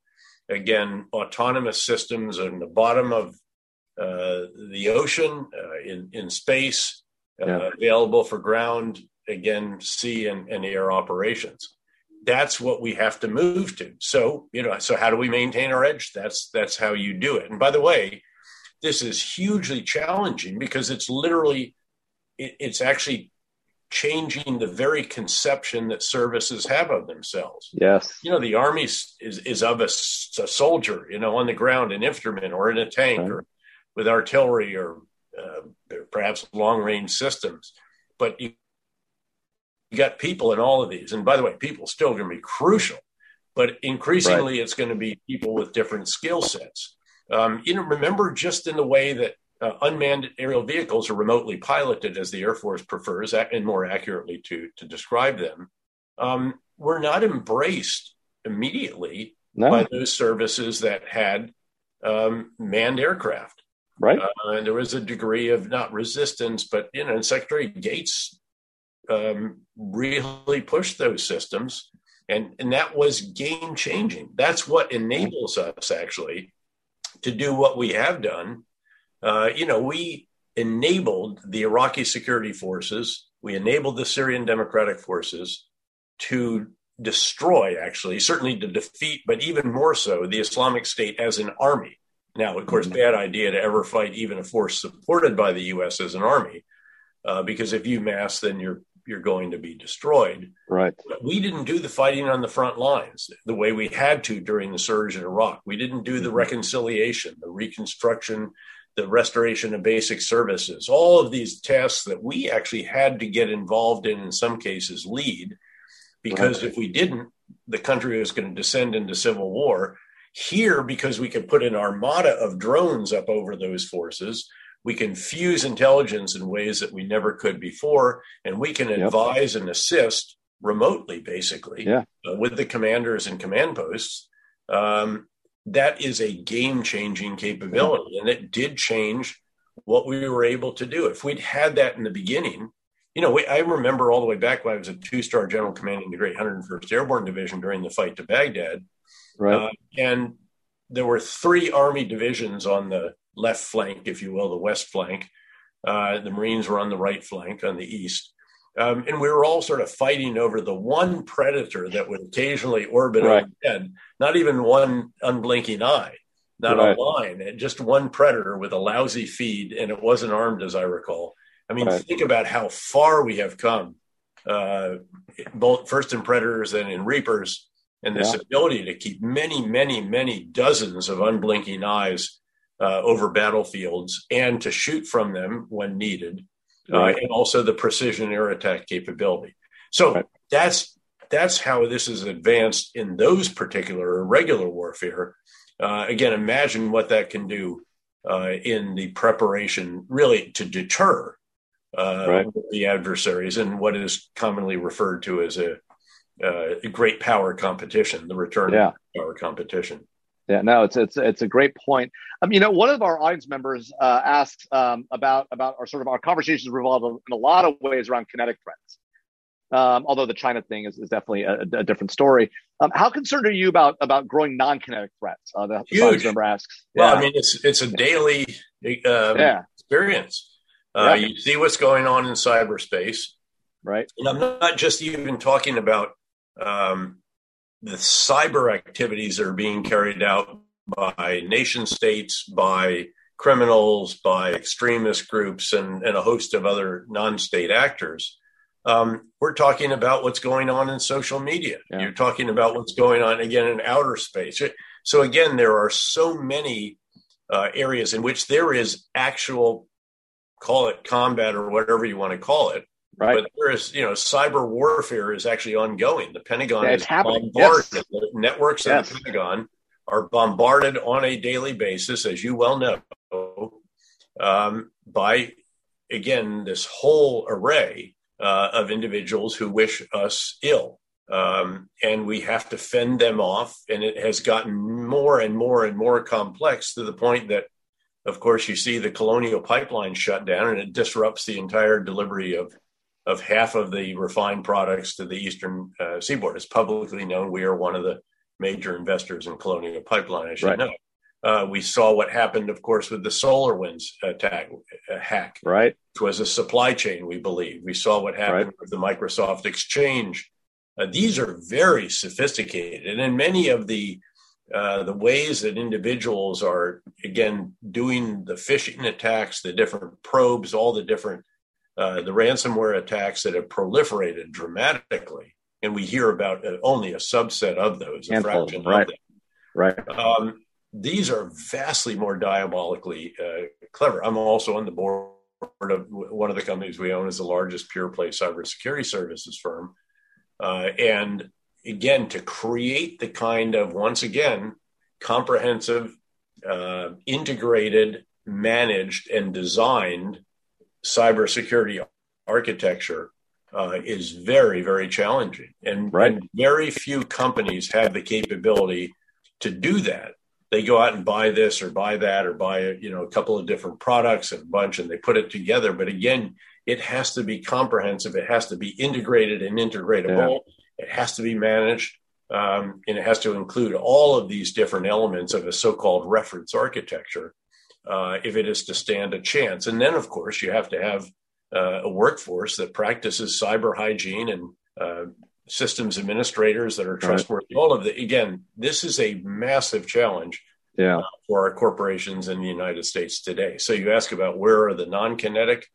again autonomous systems in the bottom of uh, the ocean uh, in, in space uh, yeah. available for ground again sea and, and air operations that's what we have to move to. So, you know, so how do we maintain our edge? That's that's how you do it. And by the way, this is hugely challenging because it's literally it, it's actually changing the very conception that services have of themselves. Yes. You know, the army is, is of a, a soldier, you know, on the ground, an infantryman or in a tank right. or with artillery or uh, perhaps long range systems. But you, you got people in all of these. And by the way, people still going to be crucial, but increasingly right. it's going to be people with different skill sets. Um, you know, remember just in the way that uh, unmanned aerial vehicles are remotely piloted, as the Air Force prefers, and more accurately to to describe them, um, were not embraced immediately no. by those services that had um, manned aircraft. Right, uh, and there was a degree of not resistance, but you know, Secretary Gates um, really pushed those systems, and and that was game changing. That's what enables us actually to do what we have done uh, you know, we enabled the Iraqi security forces, we enabled the Syrian Democratic Forces to destroy, actually, certainly to defeat, but even more so, the Islamic State as an army. Now, of course, bad idea to ever fight even a force supported by the U.S. as an army, uh, because if you mass, then you're you're going to be destroyed. Right. But we didn't do the fighting on the front lines the way we had to during the surge in Iraq. We didn't do the mm-hmm. reconciliation, the reconstruction, the restoration of basic services, all of these tasks that we actually had to get involved in, in some cases, lead, because right. if we didn't, the country was going to descend into civil war. Here, because we could put an armada of drones up over those forces, we can fuse intelligence in ways that we never could before, and we can yep. advise and assist remotely, basically, yeah. uh, with the commanders and command posts. Um, that is a game changing capability. And it did change what we were able to do. If we'd had that in the beginning, you know, we, I remember all the way back when I was a two star general commanding the Great 101st Airborne Division during the fight to Baghdad. Right. Uh, and there were three Army divisions on the left flank, if you will, the west flank. Uh, the Marines were on the right flank on the east. Um, and we were all sort of fighting over the one predator that would occasionally orbit right. overhead, not even one unblinking eye, not right. a line, just one predator with a lousy feed, and it wasn't armed, as I recall. I mean, right. think about how far we have come, uh, both first in predators and in reapers, and this yeah. ability to keep many, many, many dozens of unblinking eyes uh, over battlefields and to shoot from them when needed right. uh, and also the precision air attack capability. So right. that's that's how this is advanced in those particular irregular warfare. Uh, again, imagine what that can do uh, in the preparation, really to deter uh, right. the adversaries and what is commonly referred to as a, uh, a great power competition, the return yeah. power competition. Yeah, no, it's it's it's a great point. Um, you know, one of our audience members uh, asked um, about about our sort of our conversations revolve in a lot of ways around kinetic threats. Um, although the China thing is, is definitely a, a different story. Um, how concerned are you about about growing non-kinetic threats? Uh, the audience member asks. Well, I mean, it's it's a daily um, yeah. experience. Uh, yeah. You see what's going on in cyberspace, right? And I'm not just even talking about um, the cyber activities that are being carried out by nation states, by criminals, by extremist groups, and, and a host of other non state actors. Um, we're talking about what's going on in social media. Yeah. You're talking about what's going on again in outer space. So, again, there are so many uh, areas in which there is actual, call it combat or whatever you want to call it, Right. But there is, you know, cyber warfare is actually ongoing. The Pentagon yeah, is bombarded. Yes. The networks yes. of the Pentagon are bombarded on a daily basis, as you well know, um, by, again, this whole array uh, of individuals who wish us ill. Um, and we have to fend them off. And it has gotten more and more and more complex to the point that, of course, you see the colonial pipeline shut down and it disrupts the entire delivery of of half of the refined products to the eastern uh, seaboard. It's publicly known we are one of the major investors in Colonial Pipeline, as you right. know. Uh, we saw what happened, of course, with the SolarWinds attack uh, hack, right? Which was a supply chain, we believe. We saw what happened right. with the Microsoft Exchange. Uh, these are very sophisticated, and in many of the uh, the ways that individuals are again doing the phishing attacks, the different probes, all the different uh, the ransomware attacks that have proliferated dramatically, and we hear about uh, only a subset of those, a Handful, fraction right. of them. Right. Um, these are vastly more diabolically uh, clever. I'm also on the board of one of the companies we own is the largest pure play cybersecurity services firm. Uh, and again, to create the kind of, once again, comprehensive, uh, integrated, managed, and designed cybersecurity architecture uh, is very, very challenging. And, Right. and very few companies have the capability to do that. They go out and buy this or buy that or buy you know a couple of different products and a bunch and they put it together. But again, it has to be comprehensive. It has to be integrated and integratable. It has to be managed. Um, and it has to include all of these different elements of a so-called reference architecture uh, if it is to stand a chance. And then, of course, you have to have uh, a workforce that practices cyber hygiene and uh, systems administrators that are Right. trustworthy. All of the again, this is a massive challenge Yeah. for our corporations in the United States today. So you ask about where are the non-kinetic?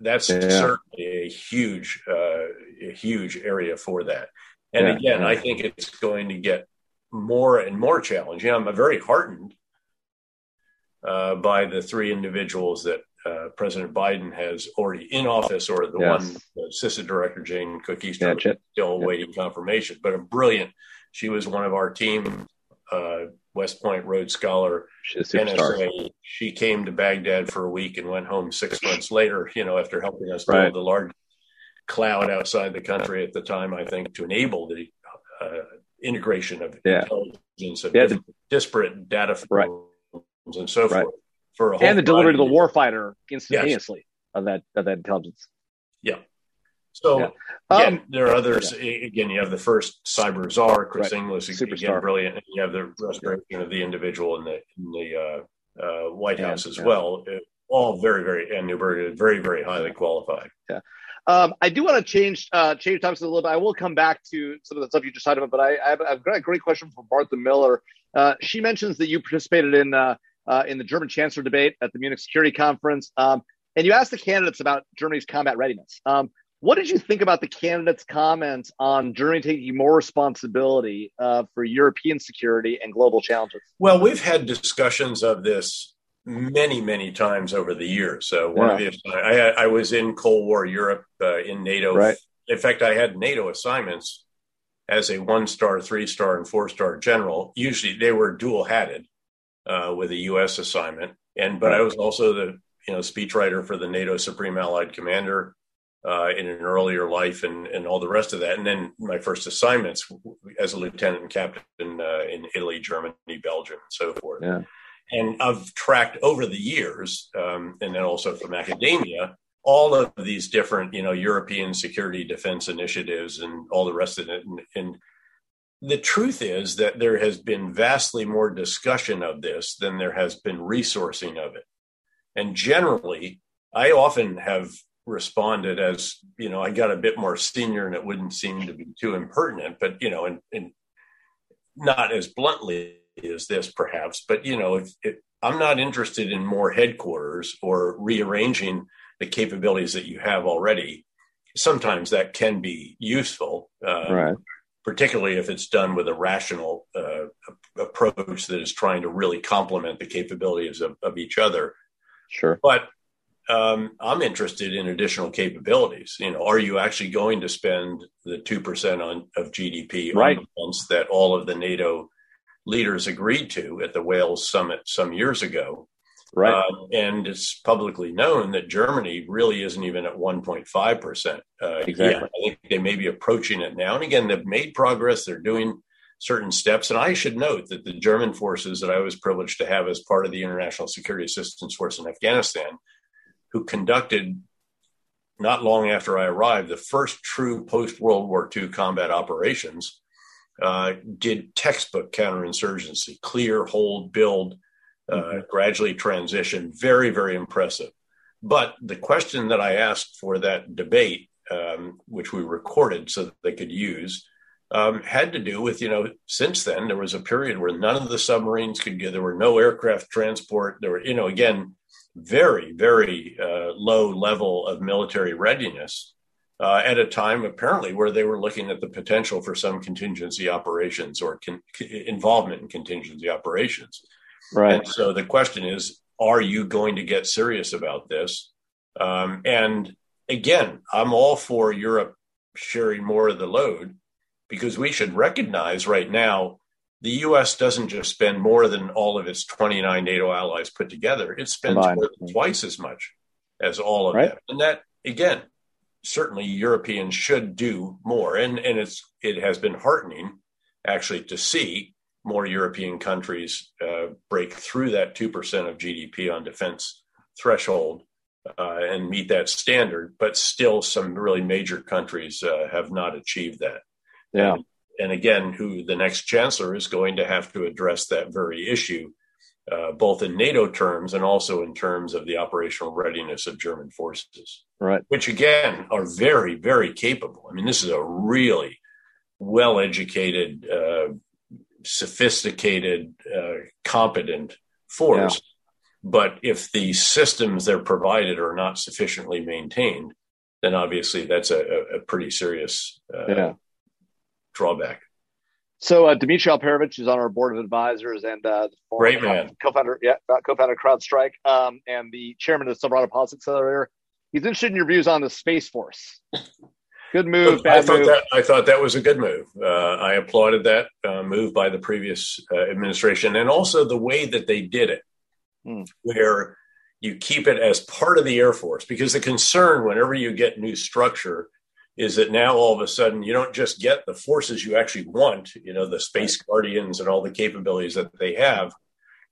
That's Yeah. certainly a huge, uh, a huge area for that. And Yeah. again, I think it's going to get more and more challenging. I'm very heartened uh, by the three individuals that uh, President Biden has already in office, or the Yes. one assistant director Jane Cook Easter still Yeah. awaiting confirmation, but a brilliant. She was one of our team, uh, West Point Rhodes Scholar, She's a superstar. NSA. She came to Baghdad for a week and went home six months later. You know, after helping us build Right. the large cloud outside the country at the time, I think to enable the uh, integration of Yeah. intelligence of Yeah, the- disparate data Right. And so Right. forth. For a whole And the delivery to the warfighter instantaneously of that of that intelligence. Yeah. So Yeah. again, Um, there are others. A- Again, you have the first cyber czar, Chris Right. Inglis, Superstar. again, brilliant. And you have the restoration of the individual in the in the uh, uh, White Yeah, House as yeah. well. Uh, all very, very, and Neuberger, very, very highly qualified. Um, I do want to change uh, change topics a little bit. I will come back to some of the stuff you just talked about, but I, have, I've got a great question from Martha Miller. Uh, she mentions that you participated in uh, uh, in the German Chancellor debate at the Munich Security Conference, um, and you asked the candidates about Germany's combat readiness. Um, what did you think about the candidates' comments on Germany taking more responsibility uh, for European security and global challenges? Well, we've had discussions of this many, many times over the years. So one of the I, I was in Cold War Europe uh, in NATO. Right. In fact, I had NATO assignments as a one star, three star, and four star general. Usually, they were dual hatted uh, with a U.S. assignment, and but I was also the you know speechwriter for the NATO Supreme Allied Commander. Uh, in an earlier life and, and all the rest of that. And then my first assignments as a lieutenant and captain uh, in Italy, Germany, Belgium, and so forth. Yeah. And I've tracked over the years, um, and then also from academia, all of these different, you know, European security defense initiatives and all the rest of it. And, and the truth is that there has been vastly more discussion of this than there has been resourcing of it. And generally, I often have responded as, you know, I got a bit more senior and it wouldn't seem to be too impertinent, but, you know, and, and not as bluntly as this perhaps, but, you know, if, if I'm not interested in more headquarters or rearranging the capabilities that you have already. Sometimes that can be useful. Uh, right. Particularly if it's done with a rational uh, approach that is trying to really complement the capabilities of, of each other. Sure. But um, I'm interested in additional capabilities. You know, are you actually going to spend the two percent on of GDP right. on that all of the NATO leaders agreed to at the Wales summit some years ago? Right. Um, and it's publicly known that Germany really isn't even at 1.5 percent. Uh, exactly. Yeah, I think they may be approaching it now. And again, they've made progress. They're doing certain steps. And I should note that the German forces that I was privileged to have as part of the International Security Assistance Force in Afghanistan, who conducted not long after I arrived the first true post World War II combat operations, uh, did textbook counterinsurgency, clear, hold, build uh, gradually transition. Very, very impressive. But the question that I asked for that debate, um, which we recorded so that they could use, um, had to do with, you know, since then, there was a period where none of the submarines could get, there were no aircraft transport. There were, you know, again, very, very uh, low level of military readiness uh, at a time apparently where they were looking at the potential for some contingency operations or con- involvement in contingency operations. Right. And so the question is, are you going to get serious about this? Um, and again, I'm all for Europe sharing more of the load because we should recognize right now the U.S. doesn't just spend more than all of its 29 NATO allies put together; it spends twice as much as all of right. them, and that again certainly Europeans should do more. And and it's it has been heartening actually to see more European countries uh, break through that two percent of GDP on defense threshold uh, and meet that standard. But still, some really major countries uh, have not achieved that. Yeah. And, and again, who the next chancellor is going to have to address that very issue uh, both in NATO terms and also in terms of the operational readiness of German forces. Right. Which again are very, very capable. I mean, this is a really well educated, uh, sophisticated, uh, competent force. Yeah. But if the systems they're provided are not sufficiently maintained, then obviously that's a, a pretty serious uh, yeah. drawback. So uh, Dmitri Alperovitch is on our board of advisors and uh, great man, co-founder, yeah, co-founder of CrowdStrike, um, and the chairman of the Silverado Policy Accelerator. He's interested in your views on the Space Force. Good move, I thought move. That, I thought that was a good move. Uh, I applauded that uh, move by the previous uh, administration, and also the way that they did it, hmm. where you keep it as part of the Air Force, because the concern whenever you get new structure is that now all of a sudden you don't just get the forces you actually want, you know, the space guardians and all the capabilities that they have.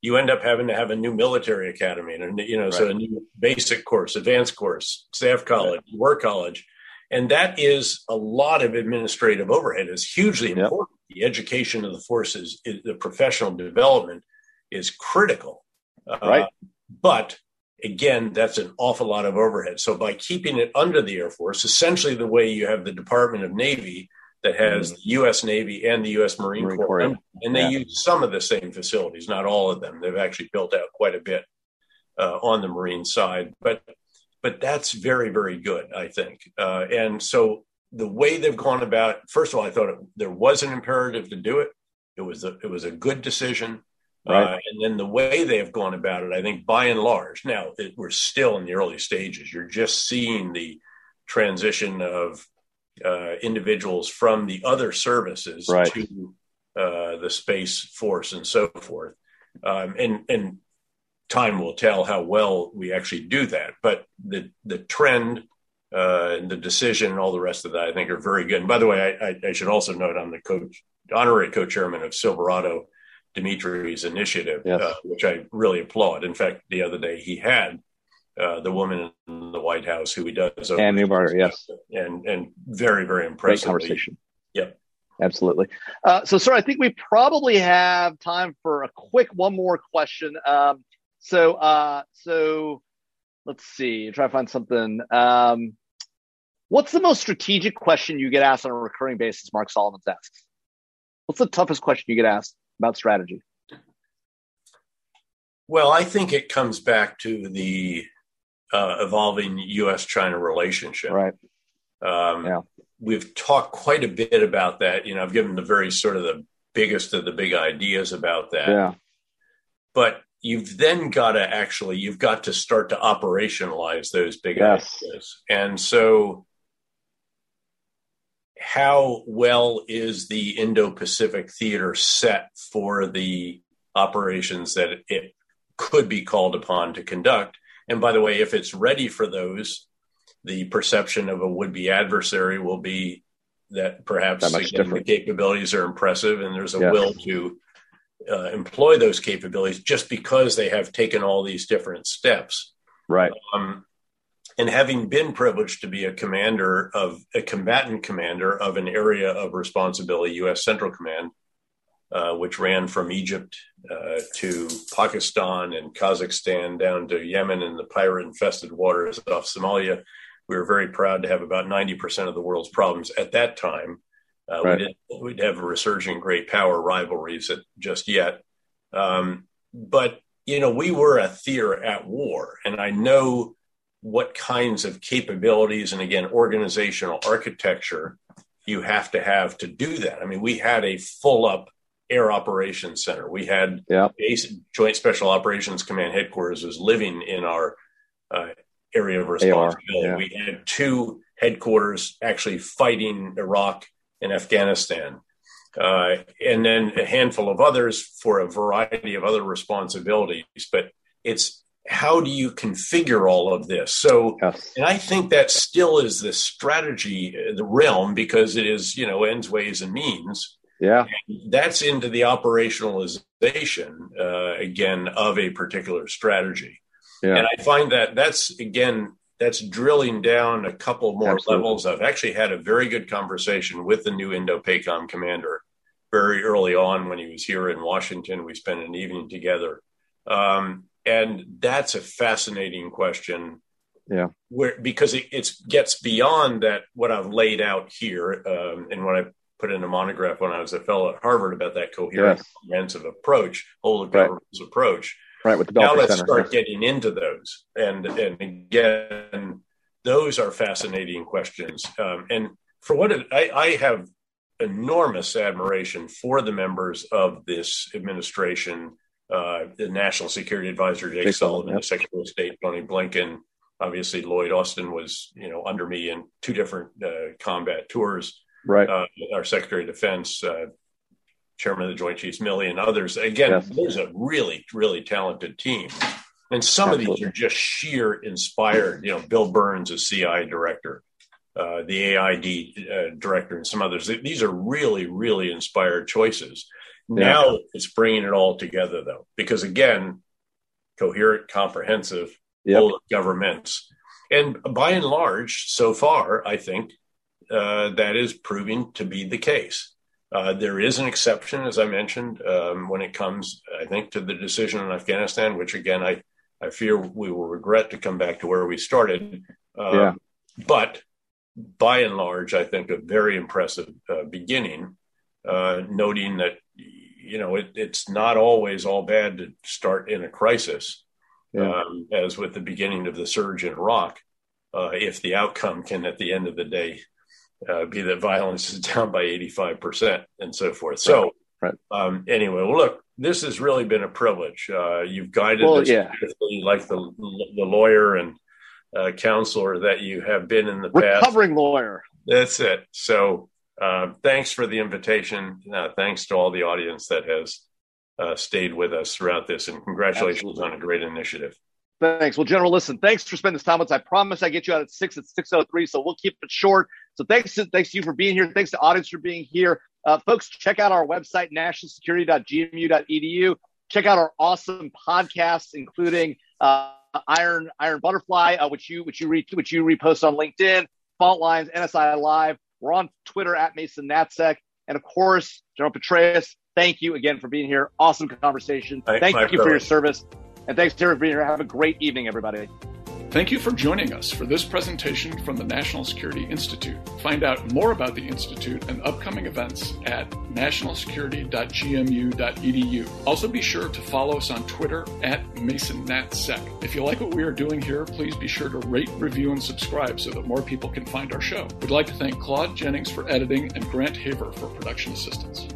You end up having to have a new military academy and, you know, right. so a new basic course, advanced course, staff college, right. war college. And that is a lot of administrative overhead. It's hugely yep. important. The education of the forces, the professional development is critical. Right. Uh, but again, that's an awful lot of overhead. So by keeping it under the Air Force, essentially the way you have the Department of Navy that has mm-hmm. the U.S. Navy and the U.S. Marine, Marine Corps, Corps and, and, they yeah. use some of the same facilities, not all of them. They've actually built out quite a bit uh, on the Marine side, but but that's very very good, I think. Uh, and so the way they've gone about, first of all, I thought it, there was an imperative to do it. It was a, it was a good decision. Right. Uh, and then the way they have gone about it, I think by and large, now it, we're still in the early stages. You're just seeing the transition of uh, individuals from the other services right. to uh, the Space Force and so forth. Um, and, and time will tell how well we actually do that. But the, the trend uh, and the decision and all the rest of that, I think, are very good. And by the way, I, I, should also note I'm the coach, honorary co-chairman of Silverado Dimitri's initiative, yes. uh, which I really applaud. In fact, the other day he had uh, the woman in the White House who he does, Anne Neuberger, yes, and and very very impressive conversation. Yep, absolutely. Uh, so, sir, I think we probably have time for a quick one more question. Um, so, uh, so let's see, try to find something. Um, what's the most strategic question you get asked on a recurring basis? Mark Solomons asks. What's the toughest question you get asked? about strategy? Well, I think it comes back to the uh, evolving U.S. China relationship. Right. Um, yeah. We've talked quite a bit about that. You know, I've given the very sort of the biggest of the big ideas about that. Yeah. But you've then got to actually, you've got to start to operationalize those big yes. ideas. And so how well is the Indo Pacific theater set for the operations that it could be called upon to conduct? And by the way, if it's ready for those, the perception of a would be adversary will be that perhaps that again, the capabilities are impressive and there's a yes. will to uh, employ those capabilities just because they have taken all these different steps. Right. Um, and having been privileged to be a commander of a combatant commander of an area of responsibility, U.S. Central Command, uh, which ran from Egypt uh, to Pakistan and Kazakhstan down to Yemen and the pirate infested waters off Somalia. We were very proud to have about 90% of the world's problems at that time Uh, right. we, didn't, we didn't have a resurgent great power rivalries at, just yet. Um, but, you know, we were a theater at war. And I know what kinds of capabilities and, again, organizational architecture you have to have to do that. I mean, we had a full up Air Operations Center. We had yeah. Joint Special Operations Command headquarters was living in our uh, area of responsibility. Yeah. We had two headquarters actually fighting Iraq and Afghanistan, uh, and then a handful of others for a variety of other responsibilities. But it's how do you configure all of this? So, yes. and I think that still is the strategy, the realm, because it is, you know, ends, ways, and means. Yeah. And that's into the operationalization, uh, again, of a particular strategy. Yeah. And I find that that's, again, that's drilling down a couple more Absolutely. levels. I've actually had a very good conversation with the new Indo-PACOM commander very early on when he was here in Washington. We spent an evening together. Um, and that's a fascinating question. Yeah. Where, because it it's, gets beyond that, what I've laid out here um, and what I put in a monograph when I was a fellow at Harvard about that coherent, yes. comprehensive approach, whole of right. government's approach. Right. With the now let's Center, start getting into those, and and again, those are fascinating questions. Um, and for what it, I, I have enormous admiration for the members of this administration, uh, the National Security Advisor Jake, Jake Sullivan, yep. the Secretary of State Tony Blinken. Obviously, Lloyd Austin was you know under me in two different uh, combat tours right? Uh, our Secretary of Defense, uh, Chairman of the Joint Chiefs, Milley, and others. Again, yes. there's a really, really talented team. And some Absolutely. of these are just sheer inspired. You know, Bill Burns, a CI director, uh, the AID uh, director, and some others. These are really, really inspired choices. Yeah. Now it's bringing it all together, though, because again, coherent, comprehensive, yep. governments. And by and large, so far, I think uh, that is proving to be the case. Uh, there is an exception, as I mentioned, um, when it comes, I think, to the decision in Afghanistan, which again, I, I fear we will regret to come back to where we started. Um, yeah. But by and large, I think a very impressive uh, beginning, uh, noting that, you know, it, it's not always all bad to start in a crisis, yeah. um, as with the beginning of the surge in Iraq. Uh, if the outcome can, at the end of the day, uh, be that violence is down by 85% and so forth. So, right. Um, anyway, well, look, this has really been a privilege. Uh, you've guided well, us yeah. like the, the lawyer and uh, counselor that you have been in the Recovering past. Recovering lawyer. That's it. So, uh, thanks for the invitation. Uh, thanks to all the audience that has uh, stayed with us throughout this, and congratulations Absolutely. on a great initiative. Thanks. Well, General, listen, thanks for spending this time with us. I promise I get you out at six at 603, so we'll keep it short. So thanks to, thanks to you for being here. Thanks to audience for being here. Uh, folks, check out our website, nationalsecurity.gmu.edu. Check out our awesome podcasts, including uh, Iron Iron Butterfly, uh, which you which you re, which you repost on LinkedIn, Fault Lines, NSI Live. We're on Twitter at Mason Natsec, and of course, General Petraeus. Thank you again for being here. Awesome conversation. Thank you for your service. And thanks to everybody. For being here. Have a great evening, everybody. Thank you for joining us for this presentation from the National Security Institute. Find out more about the Institute and upcoming events at nationalsecurity.gmu.edu. Also, be sure to follow us on Twitter at MasonNatSec. If you like what we are doing here, please be sure to rate, review, and subscribe so that more people can find our show. We'd like to thank Claude Jennings for editing and Grant Haver for production assistance.